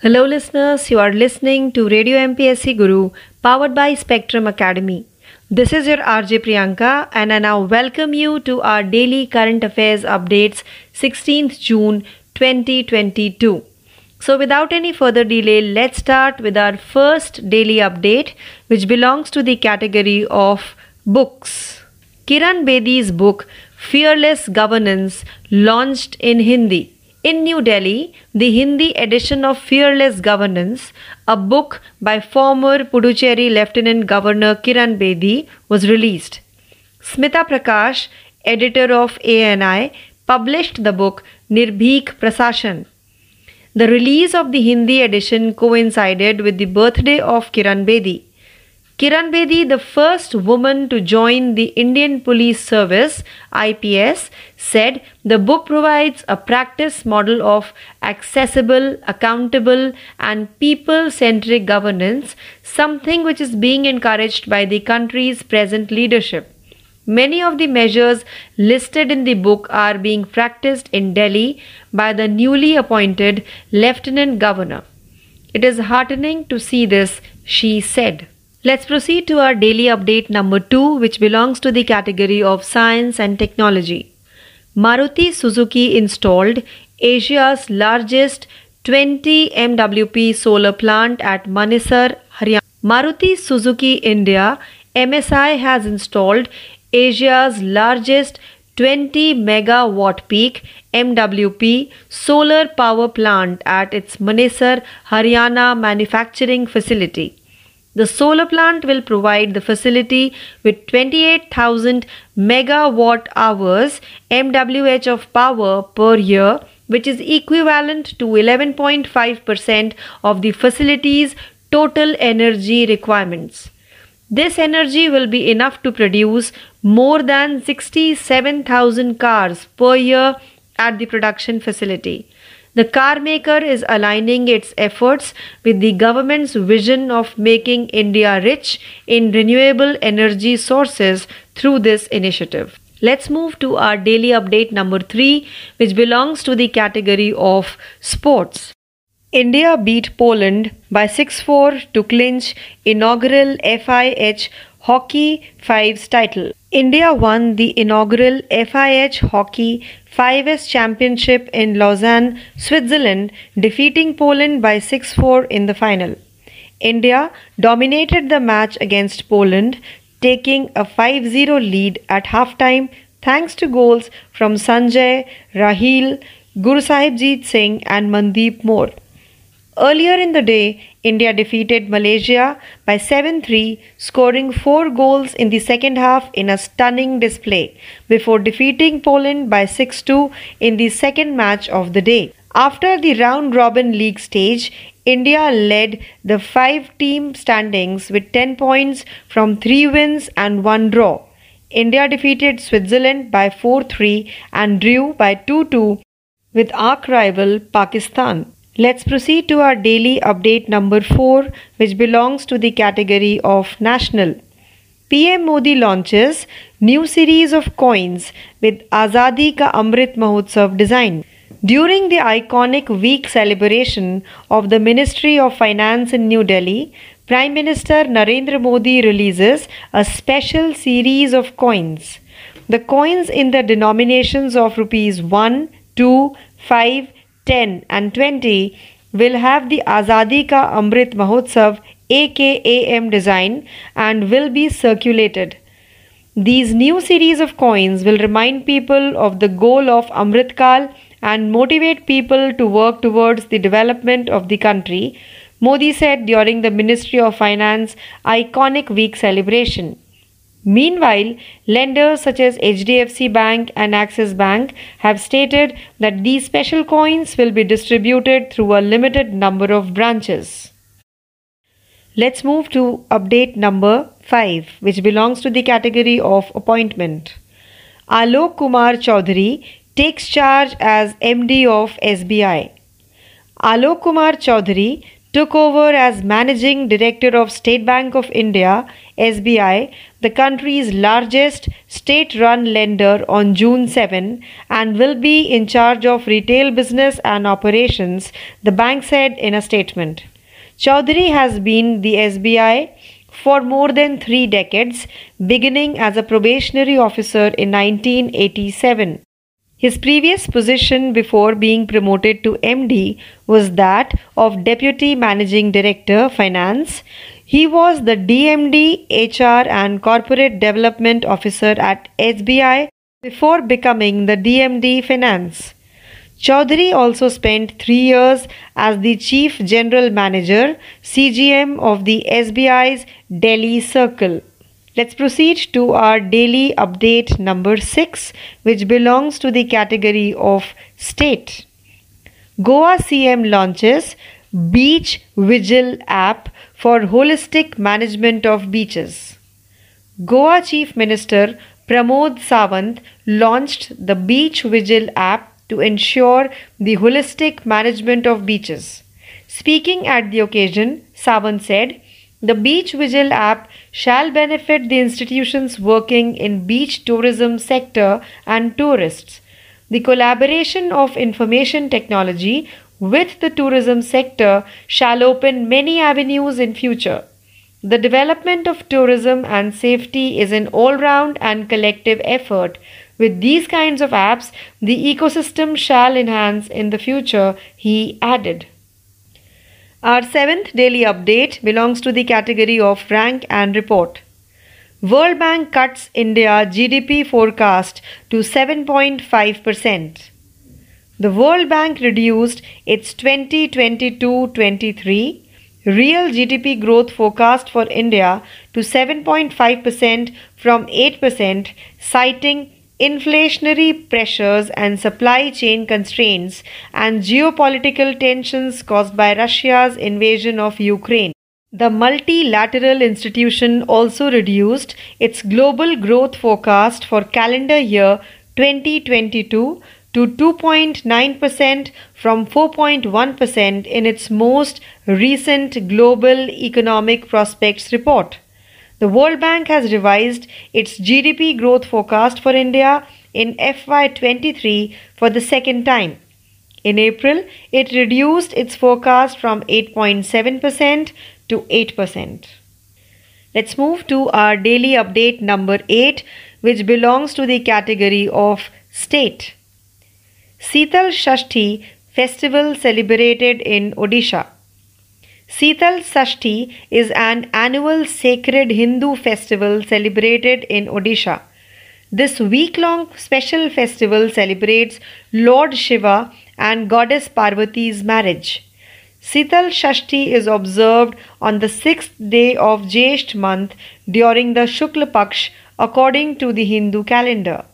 Hello, listeners. You are listening to Radio MPSC Guru, powered by Spectrum Academy. This is your RJ Priyanka, and I now welcome you to our daily current affairs updates, 16th June 2022. So, without any further delay, let's start with our first daily update, which belongs to the category of books. Kiran Bedi's book, Fearless Governance, launched in Hindi. In New Delhi, the Hindi edition of Fearless Governance, a book by former Puducherry Lieutenant Governor Kiran Bedi, was released. Smita Prakash, editor of ANI, published the book Nirbhik Prasashan. The release of the Hindi edition coincided with the birthday of Kiran Bedi. Kiran Bedi, the first woman to join the Indian Police Service IPS, said the book provides a practice model of accessible, accountable, and people centric governance, something which is being encouraged by the country's present leadership. Many of the measures listed in the book are being practiced in Delhi by the newly appointed Lieutenant Governor. It is heartening to see this, she said. Let's proceed to our daily update number 2, which belongs to the category of science and technology. Maruti Suzuki installed Asia's largest 20 MWP solar plant at Manesar, Haryana. Maruti Suzuki India MSI has installed Asia's largest 20 megawatt peak MWP solar power plant at its Manesar, Haryana manufacturing facility. The solar plant will provide the facility with 28,000 megawatt hours MWH of power per year, which is equivalent to 11.5% of the facility's total energy requirements. This energy will be enough to produce more than 67,000 cars per year at the production facility. The car maker is aligning its efforts with the government's vision of making India rich in renewable energy sources through this initiative. Let's move to our daily update number 3, which belongs to the category of sports. India beat Poland by 6 4 to clinch inaugural FIH Hockey Fives title. India won the inaugural FIH Hockey 5S Championship in Lausanne, Switzerland, defeating Poland by 6 4 in the final. India dominated the match against Poland, taking a 5 0 lead at halftime thanks to goals from Sanjay, Raheel, Gurusahibjeet Singh, and Mandeep Moore. Earlier in the day, India defeated Malaysia by 7 3, scoring 4 goals in the second half in a stunning display, before defeating Poland by 6 2 in the second match of the day. After the round robin league stage, India led the 5 team standings with 10 points from 3 wins and 1 draw. India defeated Switzerland by 4 3 and drew by 2 2 with arch rival Pakistan. Let's proceed to our daily update number 4, which belongs to the category of national. PM Modi launches new series of coins with Azadi Ka Amrit Mahotsav design. During the iconic week celebration of the Ministry of Finance in New Delhi, Prime Minister Narendra Modi releases a special series of coins. The coins in the denominations of rupees 1, 2, 5, 10 and 20 will have the Azadi Ka Amrit Mahotsav AKAM design and will be circulated. These new series of coins will remind people of the goal of Amritkal and motivate people to work towards the development of the country, Modi said during the Ministry of Finance Iconic Week celebration. Meanwhile, lenders such as HDFC Bank and Axis Bank have stated that these special coins will be distributed through a limited number of branches. Let's move to update number 5, which belongs to the category of appointment. Alok Kumar Chaudhary takes charge as MD of SBI. Alok Kumar Chaudhary took over as Managing Director of State Bank of India SBI, the country's largest state run lender, on June 7 and will be in charge of retail business and operations, the bank said in a statement. Chaudhary has been the SBI for more than three decades, beginning as a probationary officer in 1987. His previous position before being promoted to MD was that of Deputy Managing Director Finance. He was the DMD HR and Corporate Development Officer at SBI before becoming the DMD Finance. Chaudhary also spent three years as the Chief General Manager CGM of the SBI's Delhi Circle. Let's proceed to our daily update number 6, which belongs to the category of state. Goa CM launches Beach Vigil app for holistic management of beaches. Goa Chief Minister Pramod Sawant launched the Beach Vigil app to ensure the holistic management of beaches. Speaking at the occasion, Sawant said, the Beach Vigil app shall benefit the institutions working in beach tourism sector and tourists. The collaboration of information technology with the tourism sector shall open many avenues in future. The development of tourism and safety is an all-round and collective effort. With these kinds of apps, the ecosystem shall enhance in the future, he added. Our seventh daily update belongs to the category of rank and report. World Bank cuts India GDP forecast to 7.5%. The World Bank reduced its 2022-23 real GDP growth forecast for India to 7.5% from 8%, citing inflationary pressures and supply chain constraints, and geopolitical tensions caused by Russia's invasion of Ukraine. The multilateral institution also reduced its global growth forecast for calendar year 2022 to 2.9% from 4.1% in its most recent Global Economic Prospects report. The World Bank has revised its GDP growth forecast for India in FY23 for the second time. In April, it reduced its forecast from 8.7% to 8%. Let's move to our daily update number 8, which belongs to the category of state. Sital Shashti festival celebrated in Odisha. Sital Sashti is an annual sacred Hindu festival celebrated in Odisha. This week long special festival celebrates Lord Shiva and Goddess Parvati's marriage. Sital Shashti is observed on the sixth day of Jesht month during the Shukla Paksh according to the Hindu calendar.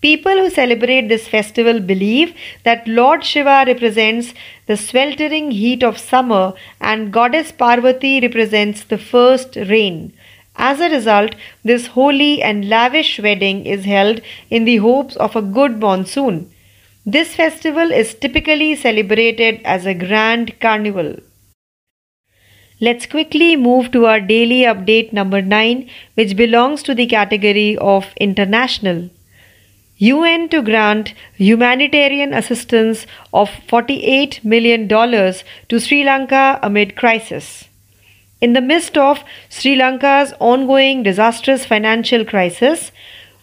People who celebrate this festival believe that Lord Shiva represents the sweltering heat of summer and Goddess Parvati represents the first rain. As a result, this holy and lavish wedding is held in the hopes of a good monsoon. This festival is typically celebrated as a grand carnival. Let's quickly move to our daily update number 9, which belongs to the category of international. UN to grant humanitarian assistance of $48 million to Sri Lanka amid crisis. In the midst of Sri Lanka's ongoing disastrous financial crisis,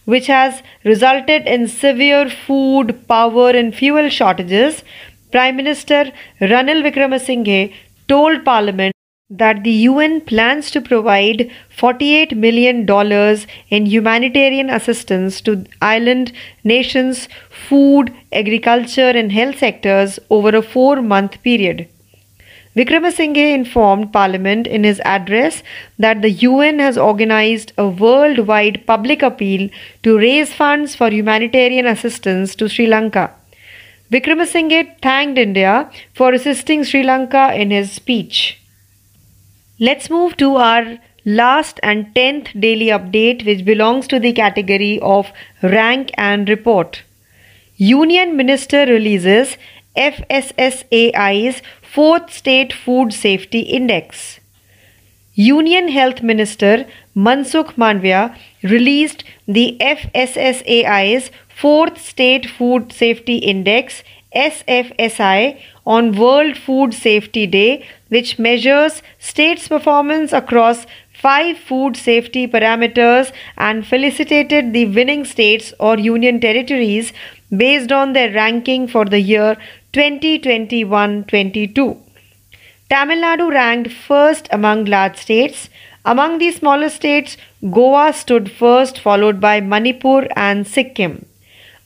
which has resulted in severe food, power, and fuel shortages, Prime Minister Ranil Wickremesinghe told Parliament that the UN plans to provide $48 million in humanitarian assistance to island nations' food, agriculture, and health sectors over a four month period. Vikramasinghe informed Parliament in his address that the UN has organized a worldwide public appeal to raise funds for humanitarian assistance to Sri Lanka. Vikramasinghe thanked India for assisting Sri Lanka in his speech. Let's move to our last and 10th daily update, which belongs to the category of rank and report. Union Minister releases FSSAI's 4th State Food Safety Index. Union Health Minister Mansukh Manvia released the FSSAI's 4th State Food Safety Index SFSI on World Food Safety Day, which measures states' performance across five food safety parameters and felicitated the winning states or union territories based on their ranking for the year 2021 22. Tamil Nadu ranked first among large states. Among the smaller states, Goa stood first, followed by Manipur and Sikkim.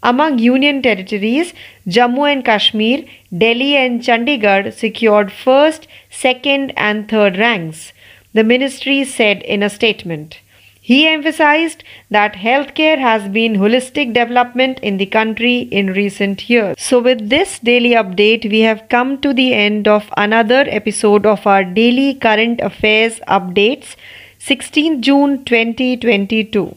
Among union territories, Jammu and Kashmir, Delhi, and Chandigarh secured first, second, and third ranks, the ministry said in a statement. He emphasized that healthcare has been holistic development in the country in recent years. So, with this daily update, we have come to the end of another episode of our daily current affairs updates, 16 June 2022.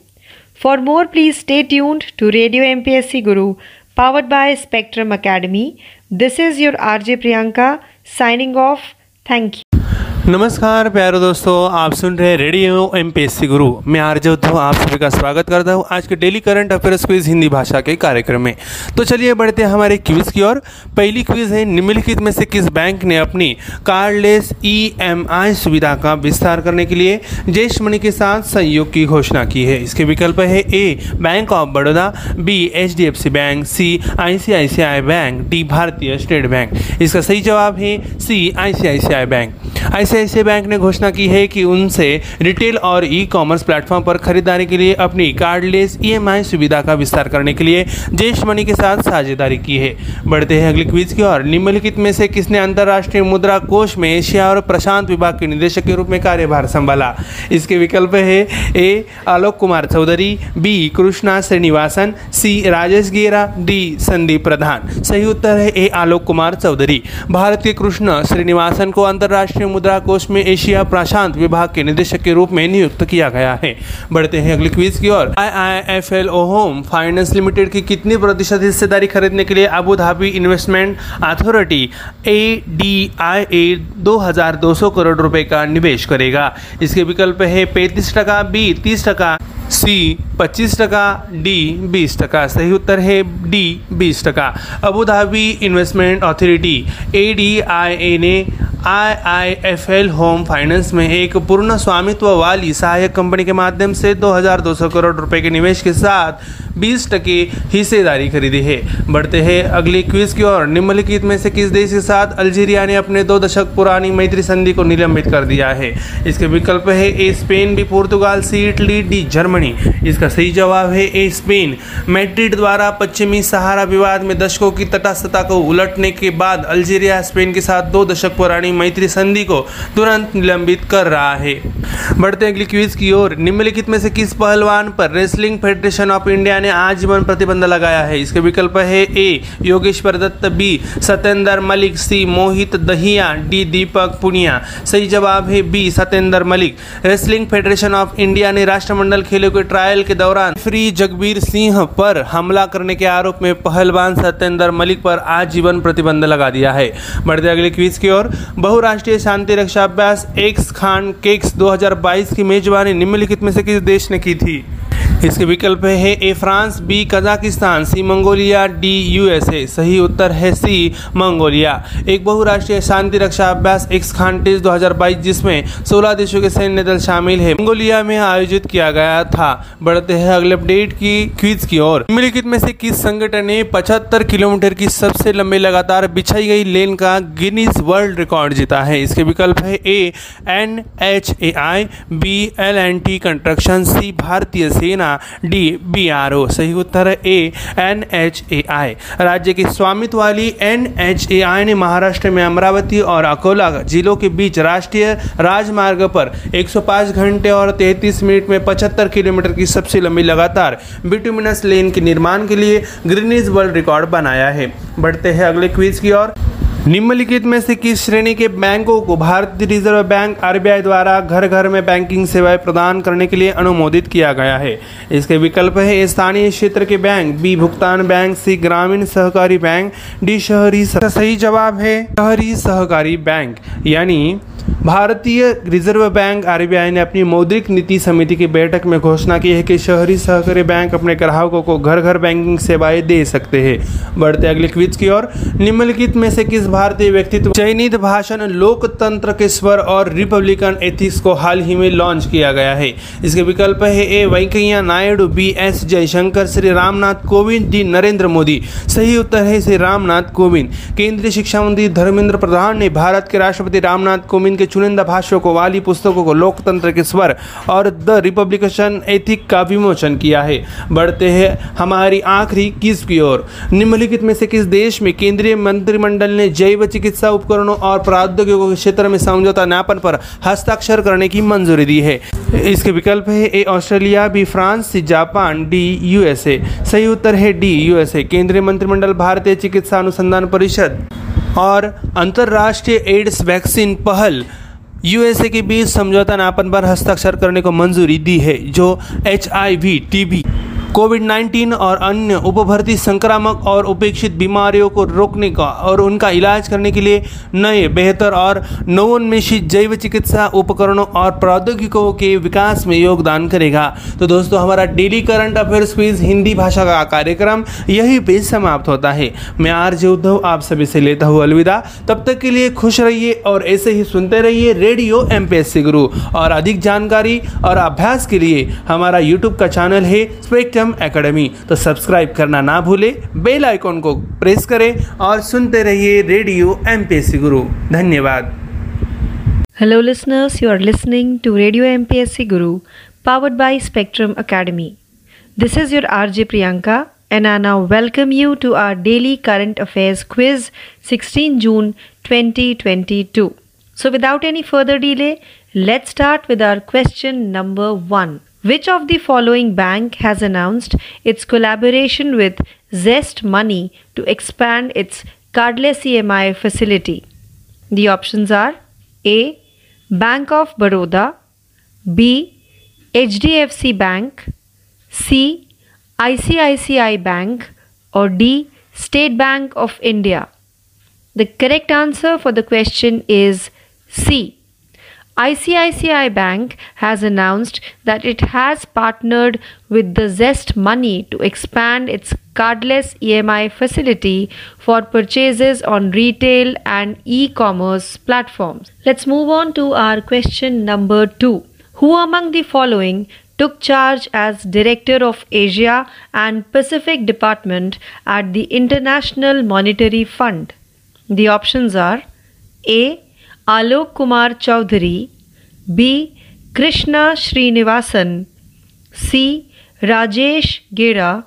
For more, please stay tuned to Radio MPSC Guru, powered by Spectrum Academy. This is your RJ Priyanka signing off. Thank you. नमस्कार, प्यारे दोस्तों, आप सुन रहे radio M P S C Guru. मैं आर्य उद्धव, आप सभी का स्वागत करता हूँ आज के daily current affairs quiz Hindi भाषा के कार्यक्रम में। तो चलिए बढ़ते हैं हमारे क्विज की ओर। पहली क्विज है, निम्नलिखित में से किस बैंक ने अपनी कार्डलेस ईएमआई सुविधा का विस्तार करने के लिए जेश मनी के साथ सहयोग की घोषणा की है? इसके विकल्प है A, bank of Baroda, B H D F C bank, C I C I C I bank, D, Bharatiya state bank. इसका सही जवाब है C I C I C I bank. I ICICI bank ने घोषणा की है कि उनसे रिटेल और ई कॉमर्स प्लेटफॉर्म पर खरीदारी के लिए अपनी कार्डलेस ईएमआई सुविधा का विस्तार करने के लिए जेश मनी के साथ साझेदारी की है। बढ़ते हैं अगली क्विज की ओर। निम्नलिखित में से किसने अंतर्राष्ट्रीय मुद्रा कोष में एशिया और प्रशांत विभाग के निदेशक के रूप में कार्यभार संभाला? इसके विकल्प है A, Alok Kumar Chaudhary, B, Krishna Srinivasan, C, Rajesh Gera, D, Sandeep प्रधान। सही उत्तर है ए, आलोक कुमार चौधरी। भारत के कृष्ण श्रीनिवासन को अंतर्राष्ट्रीय मुद्रा कोष में एशिया प्रशांत विभाग के निदेशक के रूप में नियुक्त किया गया है। बढ़ते हैं अगली क्विज की ओर। I I F L O home finance limited की कितनी प्रतिशत हिस्सेदारी खरीदने के लिए Abu Dhabi investment authority A D I A दो हज़ार दो सौ करोड़ रुपए का निवेश करेगा। इसके विकल्प है पैंतीस टका बी तीस टका सी पच्चीस टका डी बीस टका। सही उत्तर है डी बीस टका। Abu Dhabi investment authority A D I A ने I I F L home finance में एक पूर्ण स्वामित्व वाली सहायक कंपनी के माध्यम से 2200 करोड़ रुपए के निवेश के साथ 20 टके हिस्सेदारी खरीदी है। बढ़ते हैं अगली क्विज की ओर। निम्नलिखित में से किस देश के साथ अल्जीरिया ने अपने दो दशक पुरानी मैत्री संधि को निलंबित कर दिया है? इसके विकल्प है A Spain, B Portugal, C Italy, D Germany. इसका सही जवाब है ए स्पेन। मैड्रिड द्वारा पश्चिमी सहारा विवाद में दशकों की तटस्थता को उलटने के बाद अल्जीरिया स्पेन के साथ दो दशक पुरानी मैत्री संधि को तुरंत निलंबित कर रहा है। बढ़ते अगली क्विज की ओर। निम्नलिखित में से किस पहलवान पर रेसलिंग फेडरेशन ऑफ़ इंडिया ने आजीवन प्रतिबंध लगाया है। इसके विकल्प है A, Yogeshwar Dutt, B Satyendra Malik, C, Mohit Dahiya, D, Deepak Punia. सही जवाब है B Satyendra Malik. Wrestling federation of India ने राष्ट्रमंडल खेलों के ट्रायल के दौरान फ्री जगबीर सिंह पर हमला करने के आरोप में पहलवान सत्येंद्र मलिक पर आजीवन प्रतिबंध लगा दिया है। बढ़ते अगले क्विज की ओर। बहुराष्ट्रीय शांति रक्षा अभ्यास, एक्स खान केक्स 2022 की मेजबानी निम्नलिखित में से किस देश ने की थी? इसके विकल्प है A, France, B, Kazakhstan, C, Mongolia, D, USA. सही उत्तर है सी, मंगोलिया। एक बहुराष्ट्रीय शांति रक्षा अभ्यास एक्स खान दो जिसमें 16 देशों के सैन्य दल शामिल है। मंगोलिया में आयोजित किया गया था। बढ़ते हैं अगले अपडेट की क्विज की ओर। निम्नलिखित में से किस संगठन ने पचहत्तर किलोमीटर की सबसे लंबे लगातार बिछाई गई लेन का गिनीज वर्ल्ड रिकॉर्ड जीता है? इसके विकल्प है A, N, H, A, I, B, L, N, T, construction, C, भारतीय सेना। डी बी आर ओ सही उत्तर है ए एन एच ए आई राज्य की स्वामित्व वाली एन एच ए आई ने महाराष्ट्र में अमरावती और अकोला जिलों के बीच राष्ट्रीय राजमार्ग पर 105 घंटे और 33 मिनट में 75 किलोमीटर की सबसे लंबी लगातार बिटुमिनस लेन के निर्माण के लिए ग्रीनिज वर्ल्ड रिकॉर्ड बनाया है। बढ़ते हैं अगले क्विज की ओर। निम्नलिखित में से किस श्रेणी के बैंकों को भारतीय रिज़र्व बैंक आरबीआई द्वारा घर घर में बैंकिंग सेवाएँ प्रदान करने के लिए अनुमोदित किया गया है? इसके विकल्प है स्थानीय क्षेत्र के बैंक, बी भुगतान बैंक, सी ग्रामीण सहकारी बैंक, डी शहरी सही जवाब है शहरी सहकारी बैंक। यानी भारतीय रिज़र्व बैंक आरबीआई ने अपनी मौद्रिक नीति समिति की बैठक में घोषणा की है कि शहरी सहकारी बैंक अपने ग्राहकों को घर घर बैंकिंग सेवाएँ दे सकते हैं। बढ़ते अगले क्विज की ओर। निम्नलिखित में से किस भारतीय व्यक्तित्व। चयनित भाषण लोकतंत्र के स्वर और रिपब्लिकन एथिक्स को हाल ही में लॉन्च किया गया है। इसके विकल्प है A, Venkaiah Naidu, B, S, Jaishankar, Shri Ramnath Kovind, D, Narendra Modi. सही उत्तर है श्री रामनाथ कोविंद। केंद्रीय शिक्षा मंत्री धर्मेंद्र प्रधान ने भारत के राष्ट्रपति रामनाथ कोविंद के चुनिंदा भाष्यों को, वाली पुस्तकों को लोकतंत्र के स्वर और द रिपब्लिकेशन एथिक का विमोचन किया है। बढ़ते हैं हमारी आखिरी किस की ओर। निम्नलिखित में से किस देश में केंद्रीय मंत्रिमंडल ने जैव चिकित्सा उपकरणों और प्रौद्योगिकों के क्षेत्र में समझौता ज्ञापन पर हस्ताक्षर करने की मंजूरी दी है। इसके विकल्प है, A, Australia, B, France, C, Japan, D, USA. सही उत्तर है डी, यूएसए। केंद्रीय मंत्रिमंडल, भारतीय चिकित्सा अनुसंधान परिषद। और अंतर्राष्ट्रीय एड्स वैक्सीन पहल, यूएसए के बीच समझौता ज्ञापन पर हस्ताक्षर करने को मंजूरी दी है, जो H I V TB. Covid 19 और अन्य उपभर्ती संक्रामक और उपेक्षित बीमारियों को रोकने का और उनका इलाज करने के लिए नए, बेहतर और नवोन्मेषित जैव चिकित्सा उपकरणों और प्रौद्योगिकों के विकास में योगदान करेगा। तो दोस्तों, हमारा daily current affairs quiz Hindi भाषा का कार्यक्रम यही पे समाप्त होता है। मैं आर जे उद्धव आप सभी से लेता हूँ अलविदा। तब तक के लिए खुश रहिए और ऐसे ही सुनते रहिए रेडियो एमपीएससी गुरु और अधिक जानकारी और अभ्यास के लिए हमारा यूट्यूब का चैनल है स्पेक्ट्रम विक्रम एकेडमी तो सब्सक्राइब करना ना भूले बेल आइकॉन को प्रेस करें और सुनते रहिए रेडियो एम गुरु धन्यवाद। Hello listeners you are listening to radio M Guru powered by spectrum academy this is your R J Priyanka and I now welcome you to our daily current affairs quiz 16 June 2022 so without any further delay let's start with our question number one Which of the following bank has announced its collaboration with Zest Money to expand its cardless EMI facility? The options are A. Bank of Baroda, B. HDFC Bank, C. ICICI Bank, or D. State Bank of India. The correct answer for the question is C. ICICI Bank has announced that it has partnered with the Zest Money to expand its cardless EMI facility for purchases on retail and e commerce platforms. Let's move on to our question number two. Who among the following took charge as Director of Asia and Pacific Department at the International Monetary Fund? The options are A. Alok Kumar Chaudhary, B. Krishna Srinivasan, C. Rajesh Gera,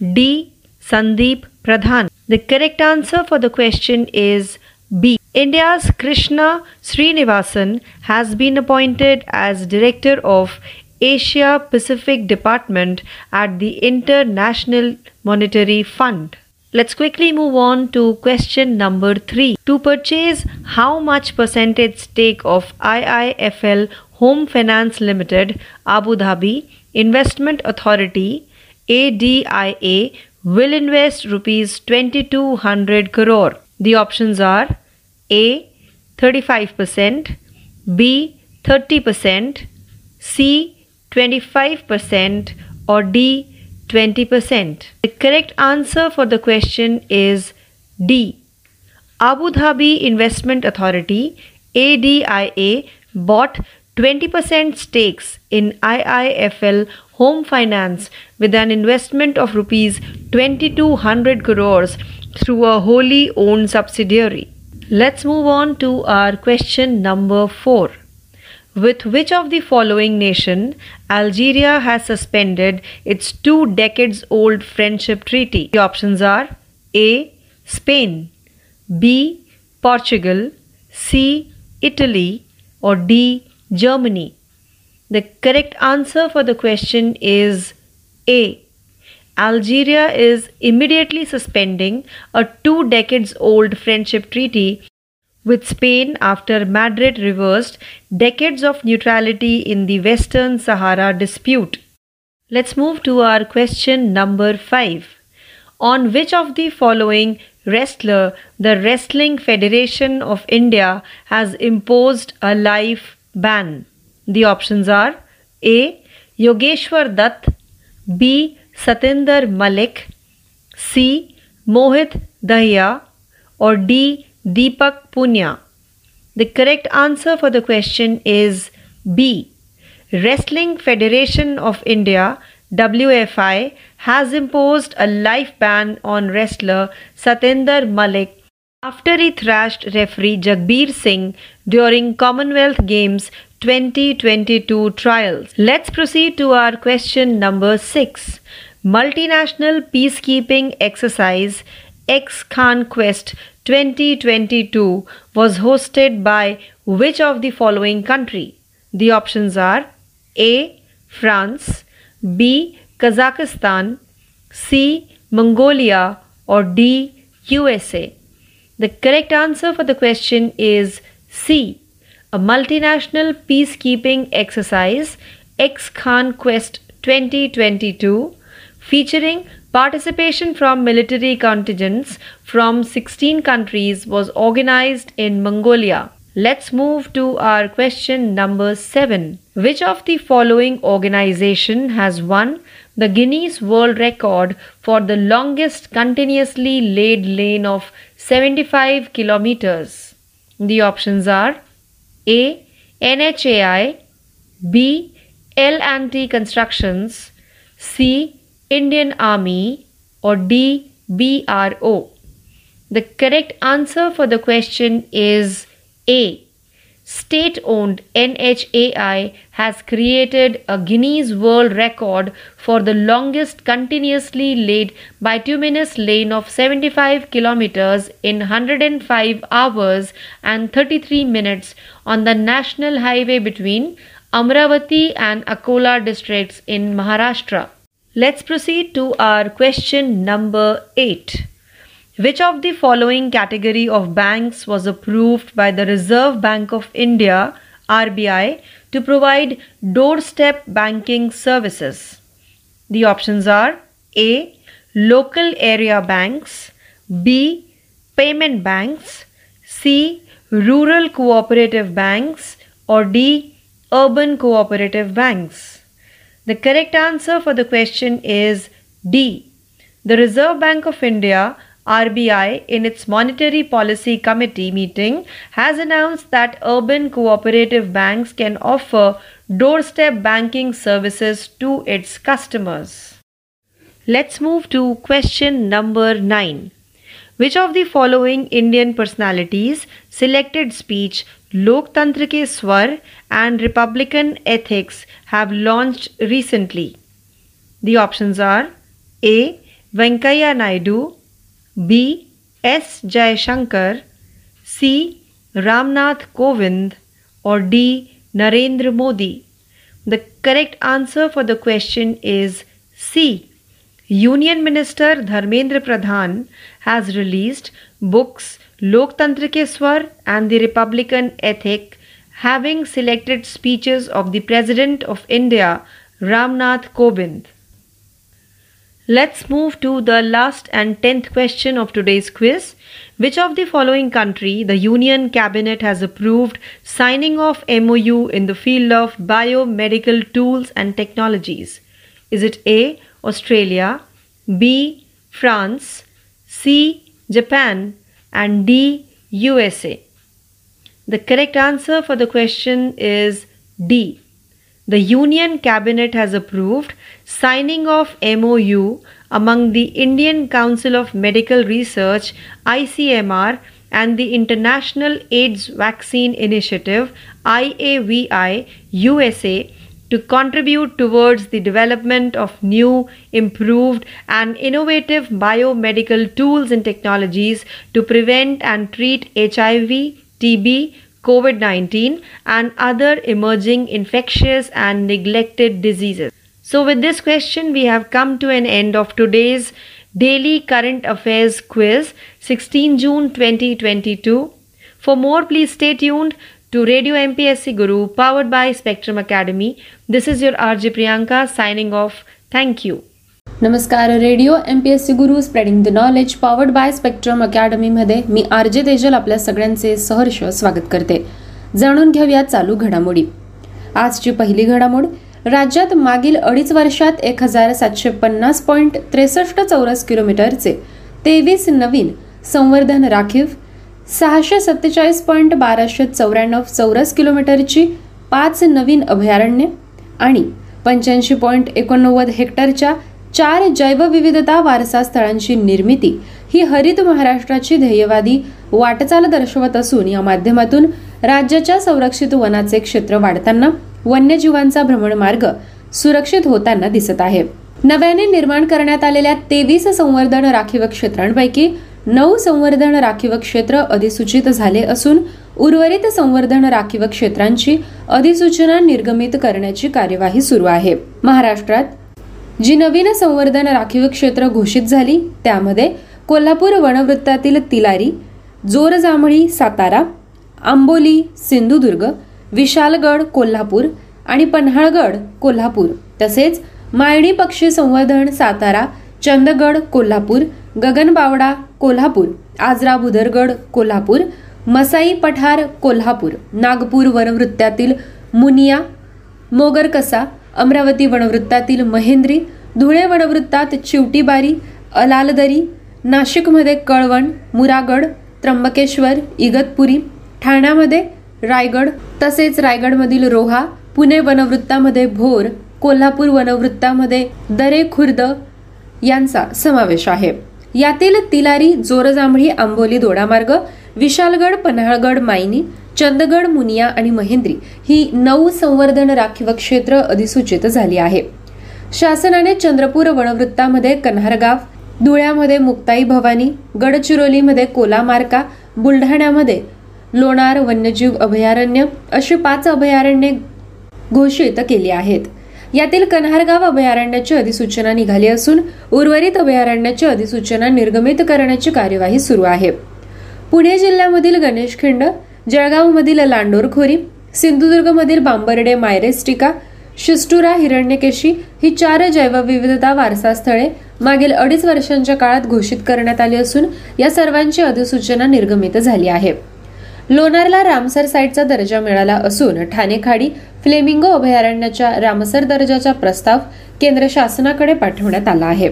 D. Sandeep Pradhan. The correct answer for the question is B. India's Krishna Srinivasan has been appointed as Director of Asia Pacific Department at the International Monetary Fund. Let's quickly move on to question number 3. To purchase how much percentage stake of IIFL Home Finance Limited Abu Dhabi Investment Authority ADIA will invest rupees 2200 crore. The options are A 35%, B 30%, C 25% or D 20%. The correct answer for the question is D. Abu Dhabi Investment Authority ADIA bought 20% stakes in IIFL Home Finance with an investment of rupees 2200 crores through a wholly owned subsidiary. Let's move on to our question number 4. With which of the following nation Algeria has suspended its two decades old friendship treaty? The options are A. Spain, B. Portugal, C. Italy, or D. Germany. The correct answer for the question is A. Algeria is immediately suspending a two decades old friendship treaty with Spain after Madrid reversed decades of neutrality in the Western Sahara dispute. Let's move to our question number 5. On which of the following wrestler the Wrestling Federation of India has imposed a life ban? The options are A. Yogeshwar Dutt, B. Satinder Malik, C. Mohit Dahiya, or D. Deepak Punya. The correct answer for the question is B. Wrestling Federation of India WFI has imposed a life ban on wrestler Satinder Malik after he thrashed referee Jagbir Singh during Commonwealth Games 2022 trials. Let's proceed to our question number 6. Multinational Peacekeeping Exercise X Khan Quest 2022 was hosted by which of the following country? The options are A. France, B. Kazakhstan, C. Mongolia, or D. USA. The correct answer for the question is C a multinational peacekeeping exercise, X Khan Quest 2022, featuring participation from military contingents from 16 countries, was organized in Mongolia. Let's move to our question number 7. Which of the following organization has won the Guinness World Record for the longest continuously laid lane of 75 kilometers? The options are a. NHAI B. L&T Constructions C. Indian Army or D. BRO. The correct answer for the question is A. State owned NHAI has created a Guinness World Record for the longest continuously laid bituminous lane of 75 kilometers in 105 hours and 33 minutes on the national highway between Amravati and Akola districts in Maharashtra. Let's proceed to our question number 8. Which of the following category of banks was approved by the Reserve Bank of India RBI to provide doorstep banking services? The options are A. Local area banks, B. Payment banks, C. Rural cooperative banks, or D. Urban cooperative banks. The correct answer for the question is D. The Reserve Bank of India RBI, in its Monetary Policy Committee meeting, has announced that urban cooperative banks can offer doorstep banking services to its customers. Let's move to question number 9. Which of the following Indian personalities selected speech लोकतंत्र के स्वर and republican ethics have launch recently the option are A Venkaiah Naidu B S Jaishankar C Ramnath Kovind और D Narendra Modi the correct answer for the question is C union minister Dharmendra Pradhan has release books Loktantra ke Swar and the Republican Ethic, having selected speeches of the President of India, Ramnath Kovind. Let's move to the last and tenth question of today's quiz. Which of the following country the Union Cabinet has approved signing off MOU in the field of biomedical tools and technologies? Is it A. Australia, B. France, C. Japan, and D. USA? The correct answer for the question is D. The Union Cabinet has approved signing of MOU among the Indian Council of Medical Research ICMR and the International AIDS Vaccine Initiative IAVI USA to contribute towards the development of new, improved, and innovative biomedical tools and technologies to prevent and treat HIV, TB, COVID 19, and other emerging infectious and neglected diseases. So, with this question, we have come to an end of today's daily current affairs quiz 16 June 2022. For more, please stay tuned to Radio MPSC Guru powered by Spectrum Academy. This is your RJ Priyanka signing off. Thank you. नमस्कार radio M P S C Guru spreading the knowledge powered by Spectrum अकॅडमीमध्ये मी R J Tejal आपल्या सगळ्यांचे सहर्ष स्वागत करते जाणून घेऊया चालू घडामोडी आजची पहिली घडामोड राज्यात मागील अडीच वर्षात एक हजार सातशे पन्नास पॉईंट त्रेसष्ट चौरस किलोमीटरचे तेवीस नवीन संवर्धन राखीव सहाशे सत्तेचाळीस पॉईंट बाराशे चौऱ्याण्णव चौरस किलोमीटरची पाच नवीन अभयारण्ये आणि पंच्याऐंशी पॉईंट एकोणनव्वद हेक्टरच्या चार जैवविविधता वारसा स्थळांची निर्मिती ही हरित महाराष्ट्राची ध्येयवादी वाटचाल दर्शवत असून या माध्यमातून राज्याच्या संरक्षित वनाचे क्षेत्र वाढताना वन्यजीवांचा भ्रमणमार्ग सुरक्षित होताना दिसत आहे. नव्याने निर्माण करण्यात आलेल्या तेवीस संवर्धन राखीव क्षेत्रांपैकी नऊ संवर्धन राखीव क्षेत्र अधिसूचित झाले असून उर्वरित संवर्धन राखीव क्षेत्रांची अधिसूचना निर्गमित करण्याची कार्यवाही सुरू आहे. महाराष्ट्रात जी नवीन संवर्धन राखीव क्षेत्र घोषित झाली त्यामध्ये कोल्हापूर वनवृत्तातील तिलारी जोरजांभळी सातारा आंबोली सिंधुदुर्ग विशालगड कोल्हापूर आणि पन्हाळगड कोल्हापूर तसेच मायणी पक्षी संवर्धन सातारा चंदगड कोल्हापूर गगनबावडा कोल्हापूर आजरा बुदरगड कोल्हापूर मसाई पठार कोल्हापूर नागपूर वनवृत्तातील मुनिया मोगरकसा अमरावती वनवृत्तातील महेंद्री धुळे वनवृत्तात चिवटीबारी अलालदरी नाशिकमध्ये कळवण मुरागड त्र्यंबकेश्वर इगतपुरी ठाण्यामध्ये रायगड तसेच रायगडमधील रोहा पुणे वनवृत्तामध्ये भोर कोल्हापूर वनवृत्तामध्ये दरे खुर्द यांचा समावेश आहे. यातील तिलारी जोरजांभळी आंबोली दोडामार्ग विशालगड पन्हाळगड मायनी चंदगड मुनिया आणि महेंद्री ही नऊ संवर्धन राखीव क्षेत्र अधिसूचित झाली आहे. शासनाने चंद्रपूर वनवृत्तामध्ये कन्हारगाव धुळ्यामध्ये मुक्ताई भवानी गडचिरोलीमध्ये कोलामार्का बुलढाण्यामध्ये लोणार वन्यजीव अभयारण्य अशी पाच अभयारण्ये घोषित केली आहेत. यातील कन्हारगाव अभयारण्याची अधिसूचना निघाली असून उर्वरित अभयारण्याची अधिसूचना निर्गमित करण्याची कार्यवाही सुरू आहे. पुणे जिल्ह्यामधील गणेशखिंड जळगावमधील लांडोरखोरी सिंधुदुर्गमधील बांबर्डे मायरेस्टिका शिस्टुरा हिरण्यकेशी ही चार जैवविविधता वारसास्थळे मागील अडीच वर्षांच्या काळात घोषित करण्यात आली असून या सर्वांची अधिसूचना निर्गमित झाली आहे. लोणारला रामसर साईटचा दर्जा मिळाला असून ठाणे खाडी फ्लेमिंगो अभयारण्याच्या रामसर दर्जाचा प्रस्ताव केंद्र शासनाकडे पाठवण्यात आला आहे.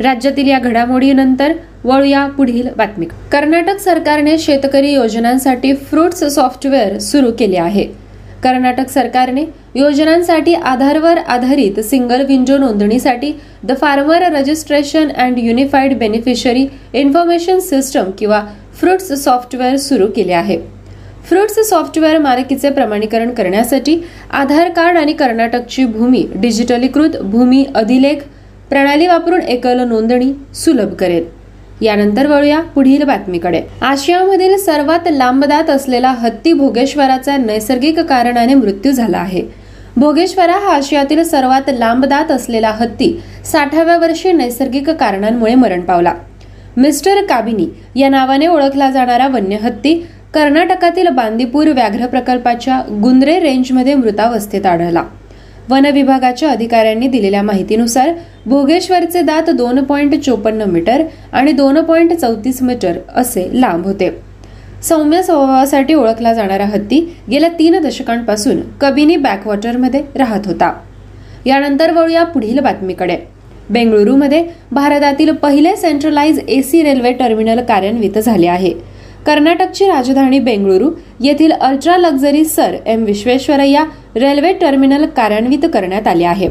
राज्यातील या घडामोडीनंतर वळूया पुढील बातमी. कर्नाटक सरकारने शेतकरी योजनांसाठी फ्रुट्स सॉफ्टवेअर सुरू केले आहे. कर्नाटक सरकारने योजनांसाठी आधारवर आधारित सिंगल विंडो नोंदणीसाठी the farmer registration and unified beneficiary information system किंवा फ्रुट्स सॉफ्टवेअर सुरू केले आहे. फ्रुट्स सॉफ्टवेअर मालकीचे प्रमाणीकरण करण्यासाठी आधार कार्ड आणि कर्नाटकची भूमी डिजिटलीकृत भूमी अधिलेख प्रणाली वापरून एकल नोंदणी सुलभ करेल. यानंतर वळूया पुढील बातमीकडे. आशियामधील सर्वात लांबदात असलेला हत्ती भोगेश्वराचा नैसर्गिक कारणाने मृत्यू झाला आहे. भोगेश्वरा हा आशियातील सर्वात लांबदात असलेला हत्ती साठाव्या वर्षी नैसर्गिक कारणांमुळे मरण पावला. मिस्टर काबिनी या नावाने ओळखला जाणारा वन्य हत्ती कर्नाटकातील बांदीपूर व्याघ्र प्रकल्पाच्या गुंद्रे रेंजमध्ये मृतावस्थेत आढळला. वन विभागाच्या अधिकाऱ्यांनी दिलेल्या माहितीनुसार भोगेश्वरचे दात दोन पॉईंट चोपन्न मीटर आणि दोन पॉईंट चौतीस मीटर असे लांब होते. सौम्य स्वभावासाठी ओळखला जाणारा हत्ती गेल्या तीन दशकांपासून कबिनी बॅकवॉटरमध्ये राहत होता. यानंतर वळूया पुढील बातमीकडे. बेंगळुरूमध्ये भारतातील पहिले सेंट्रलाइज एसी रेल्वे टर्मिनल कार्यान्वित झाले आहे. कर्नाटकची राजधानी बेंगळुरू येथील ultra luxury sir M Visvesvaraya railway terminal कार्यान्वित करण्यात आले आहे.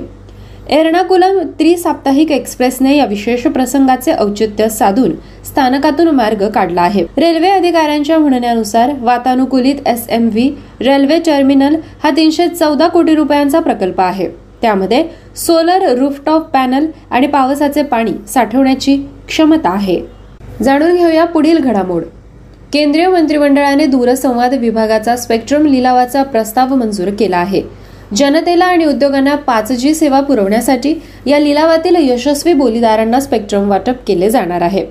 एर्णाकुलम त्रिसाप्ताहिक एक्सप्रेसने या विशेष प्रसंगाचे औचित्य साधून स्थानकातून मार्ग काढला आहे. रेल्वे अधिकाऱ्यांच्या म्हणण्यानुसार वातानुकूलित S M V railway terminal हा तीनशे चौदा कोटी रुपयांचा प्रकल्प आहे. त्यामध्ये सोलर रूफटॉप पॅनल आणि पावसाचे पाणी साठवण्याची क्षमता आहे. जाणून घेऊया पुढील घडामोड. केंद्रीय मंत्रिमंडळाने दूरसंवाद विभागाचा स्पेक्ट्रम लिलावाचा प्रस्ताव मंजूर केला आहे. जनतेला आणि उद्योगांना पाच जी सेवा पुरवण्यासाठी या लिलावातील यशस्वी बोलीदारांना स्पेक्ट्रम वाटप केले जाणार आहे.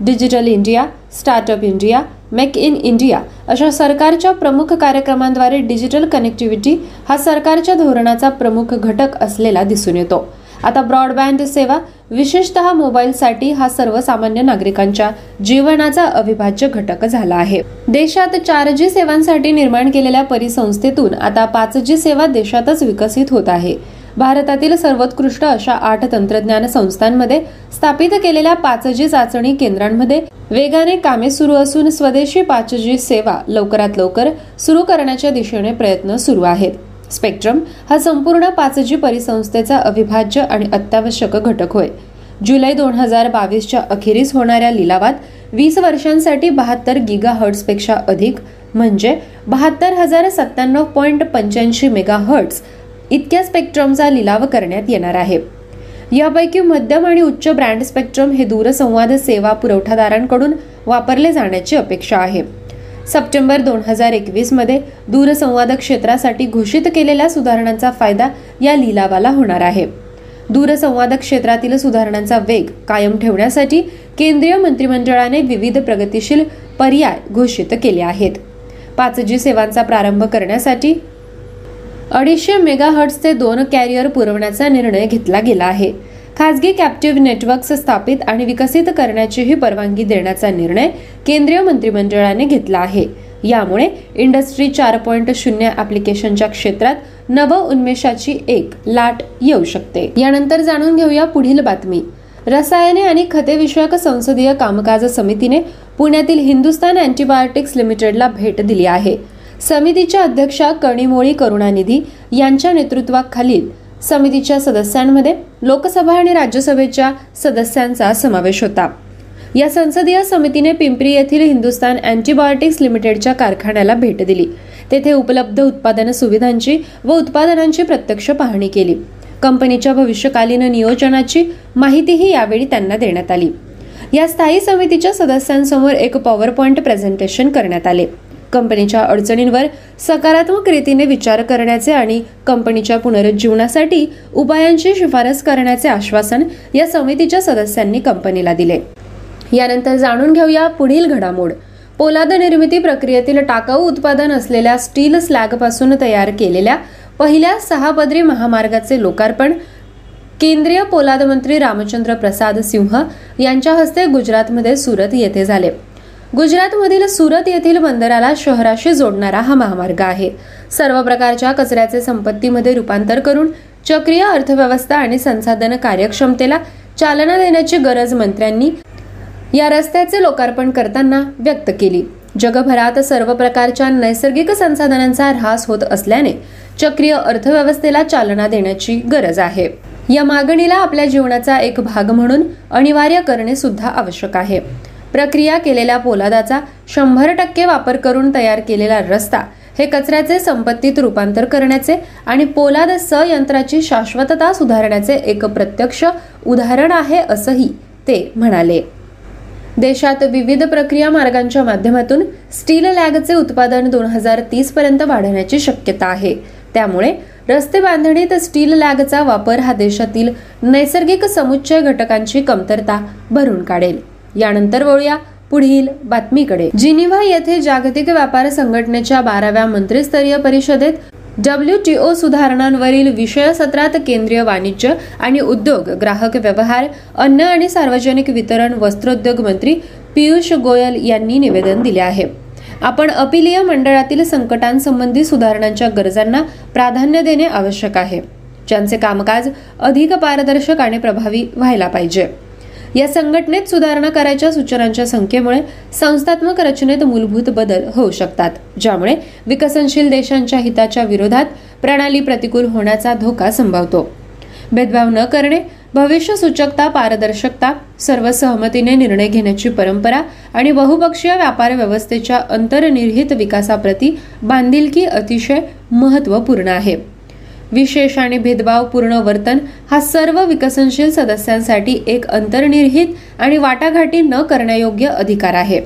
Digital India startup India make in India अशा सरकारच्या प्रमुख कार्यक्रमांद्वारे डिजिटल कनेक्टिव्हिटी हा सरकारच्या धोरणाचा प्रमुख घटक असलेला दिसून येतो. आता ब्रॉडबँड सेवा विशेषतः मोबाईलसाठी हा सर्वसामान्य नागरिकांच्या जीवनाचा अविभाज्य घटक झाला आहे. देशात चार जी सेवांसाठी निर्माण केलेल्या परिसंस्थेतून आता पाच जी सेवा देशातच विकसित होत आहे. भारतातील सर्वोत्कृष्ट अशा आठ तंत्रज्ञान संस्थांमध्ये स्थापित केलेल्या पाच जी चाचणी केंद्रांमध्ये वेगाने कामे सुरू असून स्वदेशी पाच जी सेवा लवकरात लवकर सुरू करण्याच्या दिशेने प्रयत्न सुरू आहेत. स्पेक्ट्रम हा संपूर्ण पाच जी परिसंस्थेचा अविभाज्य आणि अत्यावश्यक घटक होय. जुलै दोन हजार बावीसच्या अखेरीस होणाऱ्या लिलावात वीस वर्षांसाठी बहात्तर गिगा हर्ट्सपेक्षा अधिक म्हणजे बहात्तर हजार सत्त्याण्णव पॉईंट पंच्याऐंशी मेगा हर्ट्स इतक्या स्पेक्ट्रमचा लिलाव करण्यात येणार आहे. यापैकी मध्यम आणि उच्च ब्रँड स्पेक्ट्रम हे दूरसंवाद सेवा पुरवठादारांकडून वापरले जाण्याची अपेक्षा आहे. सप्टेंबर दोन हजार एकवीसमध्ये दूरसंवाद क्षेत्रासाठी घोषित केलेल्या सुधारणांचा फायदा या लिलावाला होणार आहे. दूरसंवाद क्षेत्रातील सुधारणांचा वेग कायम ठेवण्यासाठी केंद्रीय मंत्रिमंडळाने विविध प्रगतीशील पर्याय घोषित केले आहेत. पाच जी सेवांचा प्रारंभ करण्यासाठी अडीचशे मेगाहर्ट्सचे दोन कॅरियर पुरवण्याचा निर्णय घेतला गेला आहे. खासगी कॅप्टिव्ह नेटवर्क्स स्थापित आणि विकसित करण्याचीही परवानगी देण्याचा निर्णय केंद्रीय मंत्रिमंडळाने घेतला आहे. यामुळे इंडस्ट्री चार पॉईंट शून्य ऍप्लिकेशनच्या क्षेत्रात नव उन्मेषाची एक लाट येऊ शकते. यानंतर जाणून घेऊया पुढील बातमी. रसायने आणि खते विषयक संसदीय कामकाज समितीने पुण्यातील हिंदुस्तान अँटीबायोटिक्स लिमिटेडला भेट दिली आहे. समितीच्या अध्यक्षा कणिमोळी करुणानिधी यांच्या नेतृत्वाखालील समितीच्या सदस्यांमध्ये लोकसभा आणि राज्यसभेच्या सदस्यांचा समावेश होता. या संसदीय समितीने पिंपरी येथील हिंदुस्तान अँटीबायोटिक्स लिमिटेडच्या कारखान्याला भेट दिली. तेथे उपलब्ध उत्पादन सुविधांची व उत्पादनांची प्रत्यक्ष पाहणी केली. कंपनीच्या भविष्यकालीन नियोजनाची माहितीही यावेळी त्यांना देण्यात आली. या स्थायी समितीच्या सदस्यांसमोर एक पॉवर पॉईंट प्रेझेंटेशन करण्यात आले. कंपनीच्या अडचणींवर सकारात्मक रीतीने विचार करण्याचे आणि कंपनीच्या पुनरुज्जीवनासाठी उपायांची शिफारस करण्याचे आश्वासन या समितीच्या सदस्यांनी कंपनीला दिले. यानंतर जाणून घेऊया पुढील घडामोड. पोलाद निर्मिती प्रक्रियेतील टाकाऊ उत्पादन असलेल्या स्टील स्लॅगपासून तयार केलेल्या पहिल्या सहापदरी महामार्गाचे लोकार्पण केंद्रीय पोलाद मंत्री रामचंद्र प्रसाद सिंह यांच्या हस्ते गुजरातमध्ये सुरत येथे झाले. गुजरातमधील सुरत येथील बंदराला शहराशी जोडणारा हा महामार्ग आहे. सर्व प्रकारच्या कचऱ्याचे संपत्तीमध्ये रूपांतर करून चक्रीय अर्थव्यवस्था आणि संसाधन कार्यक्षमतेला चालना देण्याची गरज मंत्र्यांनी या रस्त्याचे लोकार्पण करताना व्यक्त केली. जगभरात सर्व प्रकारच्या नैसर्गिक संसाधनांचा ऱ्हास होत असल्याने चक्रीय अर्थव्यवस्थेला चालना देण्याची गरज आहे. या मागणीला आपल्या जीवनाचा एक भाग म्हणून अनिवार्य करणे सुद्धा आवश्यक आहे. प्रक्रिया केलेल्या पोलादाचा शंभर टक्के वापर करून तयार केलेला रस्ता हे कचऱ्याचे संपत्तीत रूपांतर करण्याचे आणि पोलाद संयंत्राची शाश्वतता सुधारण्याचे एक प्रत्यक्ष उदाहरण आहे असंही ते म्हणाले. देशात विविध प्रक्रिया मार्गांच्या माध्यमातून स्टील लॅगचे उत्पादन दोन हजार तीस पर्यंत वाढण्याची शक्यता आहे. त्यामुळे रस्ते बांधणीत स्टील लॅगचा वापर हा देशातील नैसर्गिक समुच्चय घटकांची कमतरता भरून काढेल. यानंतर वळूया पुढील बातमीकडे. जिनिव्हा येथे जागतिक व्यापार संघटनेच्या बाराव्या मंत्रीस्तरीय परिषदेत डब्ल्यू टी ओ सुधारणांवरील विषय सत्रात केंद्रीय वाणिज्य आणि उद्योग ग्राहक व्यवहार अन्न आणि सार्वजनिक वितरण वस्त्रोद्योग मंत्री पियुष गोयल यांनी निवेदन दिले आहे. आपण अपिलीय मंडळातील संकटांसंबंधी सुधारणांच्या गरजांना प्राधान्य देणे आवश्यक आहे. ज्यांचे कामकाज अधिक पारदर्शक आणि प्रभावी व्हायला पाहिजे. या संघटनेत सुधारणा करायच्या सूचनांच्या संख्येमुळे संस्थात्मक रचनेत मूलभूत बदल होऊ शकतात ज्यामुळे विकसनशील देशांच्या हिताच्या विरोधात प्रणाली प्रतिकूल होण्याचा धोका संभवतो. भेदभाव न करणे भविष्य सूचकता पारदर्शकता सर्व सहमतीने निर्णय घेण्याची परंपरा आणि बहुपक्षीय व्यापार व्यवस्थेच्या अंतर्निहित विकासाप्रती बांधिलकी अतिशय महत्त्वपूर्ण आहे. विशेष आणि भेदभावपूर्ण वर्तन हा सर्व विकसनशील सदस्यांसाठी एक अंतर्निहित आणि वाटाघाटी न करण्यायोग्य अधिकार आहे.